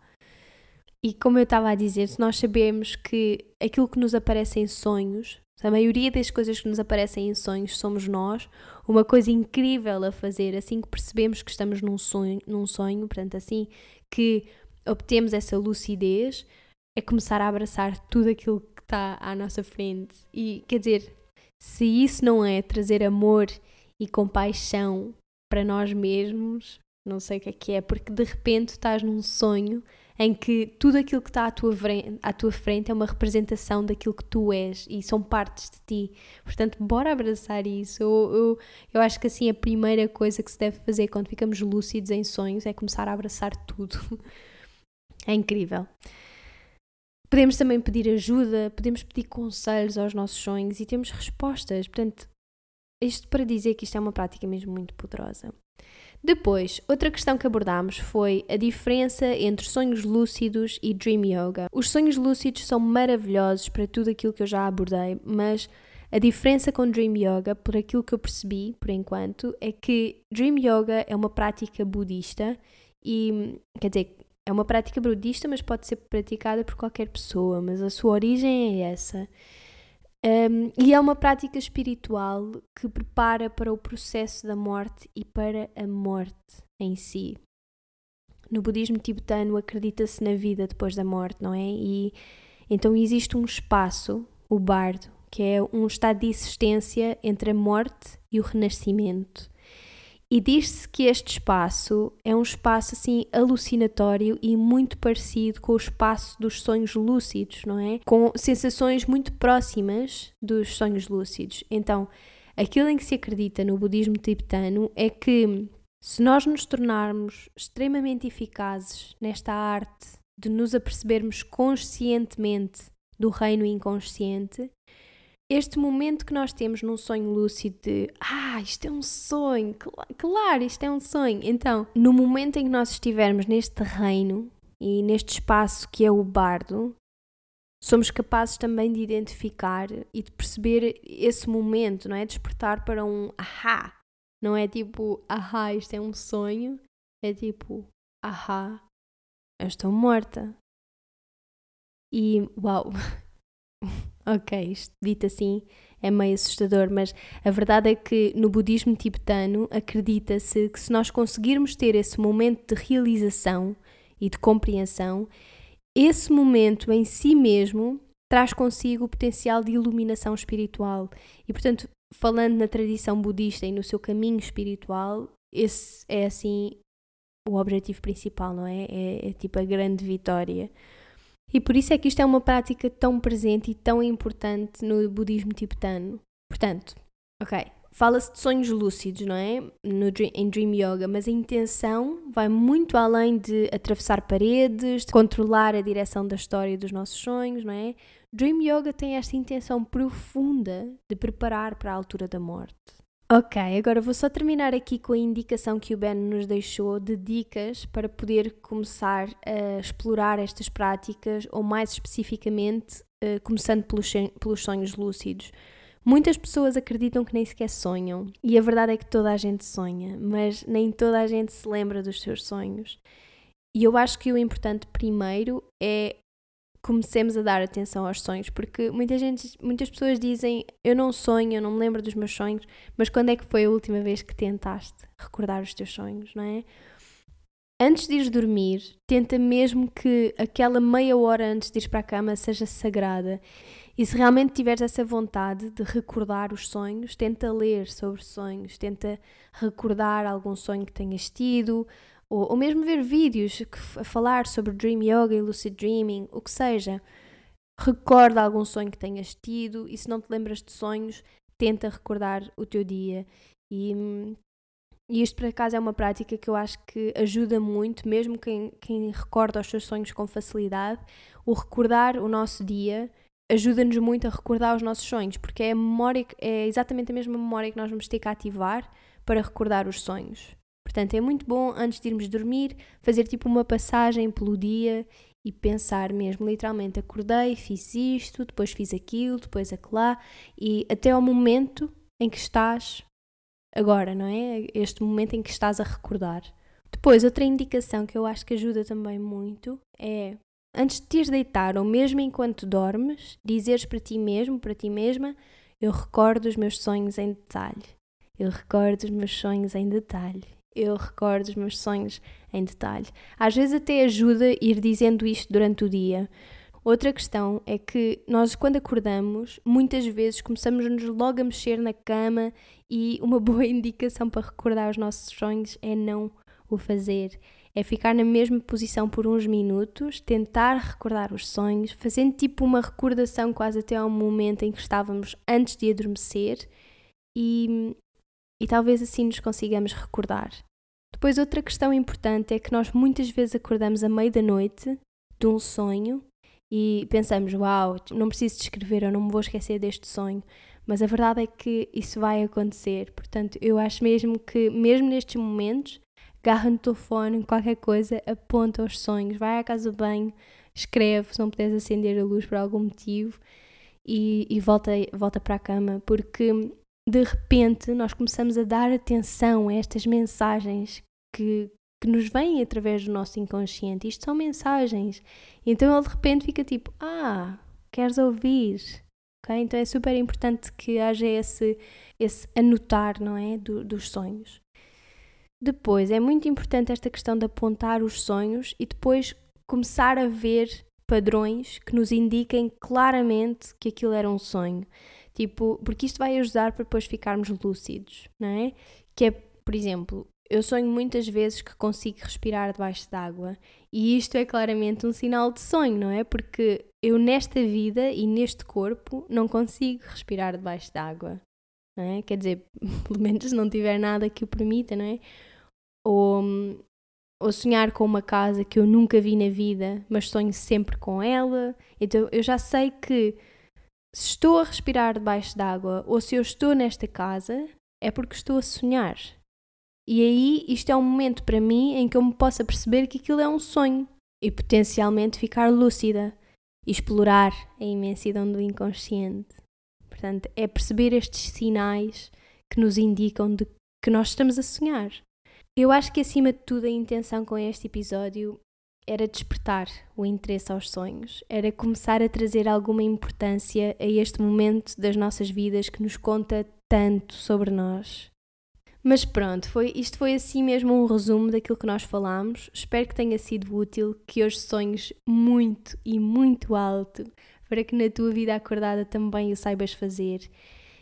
E como eu estava a dizer, se nós sabemos que aquilo que nos aparece em sonhos, a maioria das coisas que nos aparecem em sonhos somos nós, uma coisa incrível a fazer assim que percebemos que estamos num sonho, num sonho portanto, assim que obtemos essa lucidez, é começar a abraçar tudo aquilo que está à nossa frente. E quer dizer, se isso não é trazer amor e compaixão para nós mesmos, não sei o que é que é, porque de repente estás num sonho em que tudo aquilo que está à tua, à tua frente é uma representação daquilo que tu és e são partes de ti. Portanto, bora abraçar isso. Eu, eu, eu acho que assim a primeira coisa que se deve fazer quando ficamos lúcidos em sonhos é começar a abraçar tudo. É incrível. Podemos também pedir ajuda, podemos pedir conselhos aos nossos sonhos e temos respostas. Portanto, isto para dizer que isto é uma prática mesmo muito poderosa. Depois, outra questão que abordámos foi a diferença entre sonhos lúcidos e Dream Yoga. Os sonhos lúcidos são maravilhosos para tudo aquilo que eu já abordei, mas a diferença com Dream Yoga, por aquilo que eu percebi por enquanto, é que Dream Yoga é uma prática budista e, quer dizer, é uma prática budista, mas pode ser praticada por qualquer pessoa, mas a sua origem é essa. Um, e é uma prática espiritual que prepara para o processo da morte e para a morte em si. No budismo tibetano acredita-se na vida depois da morte, não é? E então existe um espaço, o bardo, que é um estado de existência entre a morte e o renascimento. E diz-se que este espaço é um espaço assim alucinatório e muito parecido com o espaço dos sonhos lúcidos, não é? Com sensações muito próximas dos sonhos lúcidos. Então, aquilo em que se acredita no budismo tibetano é que se nós nos tornarmos extremamente eficazes nesta arte de nos apercebermos conscientemente do reino inconsciente, este momento que nós temos num sonho lúcido de ah, isto é um sonho, claro, isto é um sonho. Então, no momento em que nós estivermos neste reino e neste espaço que é o bardo, somos capazes também de identificar e de perceber esse momento, não é? Despertar para um ahá. Não é tipo, ahá, isto é um sonho. É tipo, ahá, eu estou morta. E uau, Ok, isto dito assim é meio assustador, mas a verdade é que no budismo tibetano acredita-se que se nós conseguirmos ter esse momento de realização e de compreensão, esse momento em si mesmo traz consigo o potencial de iluminação espiritual. E portanto, falando na tradição budista e no seu caminho espiritual, esse é assim o objetivo principal, não é? É, é tipo a grande vitória. E por isso é que isto é uma prática tão presente e tão importante no budismo tibetano. Portanto, ok, fala-se de sonhos lúcidos, não é? No, em Dream Yoga, mas a intenção vai muito além de atravessar paredes, de controlar a direção da história dos nossos sonhos, não é? Dream Yoga tem esta intenção profunda de preparar para a altura da morte. Ok, agora vou só terminar aqui com a indicação que o Ben nos deixou de dicas para poder começar a explorar estas práticas, ou mais especificamente, uh, começando pelos sonhos lúcidos. Muitas pessoas acreditam que nem sequer sonham, e a verdade é que toda a gente sonha, mas nem toda a gente se lembra dos seus sonhos. E eu acho que o importante primeiro é comecemos a dar atenção aos sonhos, porque muita gente, muitas pessoas dizem eu não sonho, eu não me lembro dos meus sonhos, mas quando é que foi a última vez que tentaste recordar os teus sonhos, não é? Antes de ires dormir, tenta mesmo que aquela meia hora antes de ir para a cama seja sagrada. E se realmente tiveres essa vontade de recordar os sonhos, tenta ler sobre sonhos, tenta recordar algum sonho que tenhas tido, ou, ou mesmo ver vídeos que, a falar sobre Dream Yoga e Lucid Dreaming, o que seja. Recorda algum sonho que tenhas tido e se não te lembras de sonhos, tenta recordar o teu dia. E, e isto por acaso é uma prática que eu acho que ajuda muito, mesmo quem, quem recorda os seus sonhos com facilidade, o recordar o nosso dia ajuda-nos muito a recordar os nossos sonhos, porque é, memória, é exatamente a mesma memória que nós vamos ter que ativar para recordar os sonhos. Portanto, é muito bom antes de irmos dormir fazer tipo uma passagem pelo dia e pensar mesmo, literalmente, acordei, fiz isto, depois fiz aquilo, depois aquilo e até ao momento em que estás agora, não é? Este momento em que estás a recordar. Depois, outra indicação que eu acho que ajuda também muito é antes de te ires deitar ou mesmo enquanto dormes, dizeres para ti mesmo, para ti mesma, eu recordo os meus sonhos em detalhe. Eu recordo os meus sonhos em detalhe. Eu recordo os meus sonhos em detalhe. Às vezes até ajuda ir dizendo isto durante o dia. Outra questão é que nós, quando acordamos, muitas vezes começamos-nos logo a mexer na cama e uma boa indicação para recordar os nossos sonhos é não o fazer. É ficar na mesma posição por uns minutos, tentar recordar os sonhos, fazendo tipo uma recordação quase até ao momento em que estávamos antes de adormecer e, e talvez assim nos consigamos recordar. Depois, outra questão importante é que nós muitas vezes acordamos à meia da noite de um sonho e pensamos, uau, não preciso descrever, eu não me vou esquecer deste sonho. Mas a verdade é que isso vai acontecer. Portanto, eu acho mesmo que, mesmo nestes momentos, agarra no telefone, qualquer coisa, aponta os sonhos, vai à casa do banho, escreve, se não puderes acender a luz por algum motivo e, e volta, volta para a cama, porque de repente nós começamos a dar atenção a estas mensagens que, que nos vêm através do nosso inconsciente. Isto são mensagens. Então ele de repente fica tipo: Ah, queres ouvir? Okay? Então é super importante que haja esse, esse anotar, não é? Do, dos sonhos. Depois, é muito importante esta questão de apontar os sonhos e depois começar a ver padrões que nos indiquem claramente que aquilo era um sonho. Tipo, porque isto vai ajudar para depois ficarmos lúcidos, não é? Que é, por exemplo, eu sonho muitas vezes que consigo respirar debaixo d'água e isto é claramente um sinal de sonho, não é? Porque eu nesta vida e neste corpo não consigo respirar debaixo d'água, não é? Quer dizer, pelo menos não tiver nada que o permita, não é? Ou, ou sonhar com uma casa que eu nunca vi na vida, mas sonho sempre com ela. Então eu já sei que se estou a respirar debaixo d'água ou se eu estou nesta casa, é porque estou a sonhar. E aí isto é um momento para mim em que eu me possa perceber que aquilo é um sonho e potencialmente ficar lúcida e explorar a imensidão do inconsciente. Portanto, é perceber estes sinais que nos indicam de que nós estamos a sonhar. Eu acho que acima de tudo a intenção com este episódio era despertar o interesse aos sonhos, era começar a trazer alguma importância a este momento das nossas vidas que nos conta tanto sobre nós. Mas pronto, foi, isto foi assim mesmo um resumo daquilo que nós falámos. Espero que tenha sido útil, que hoje sonhes muito e muito alto para que na tua vida acordada também o saibas fazer.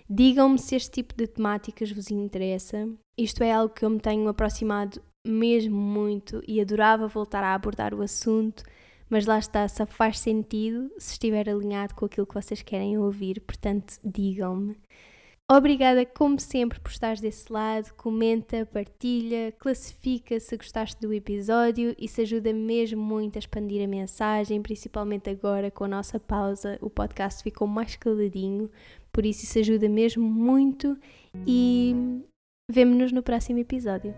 Digam-me se este tipo de temáticas vos interessa. Isto é algo que eu me tenho aproximado mesmo muito e adorava voltar a abordar o assunto, mas lá está, só faz sentido se estiver alinhado com aquilo que vocês querem ouvir, portanto, digam-me. Obrigada, como sempre, por estares desse lado. Comenta, partilha, classifica se gostaste do episódio. Isso ajuda mesmo muito a expandir a mensagem, principalmente agora com a nossa pausa. O podcast ficou mais caladinho, por isso isso ajuda mesmo muito. E vemo-nos no próximo episódio.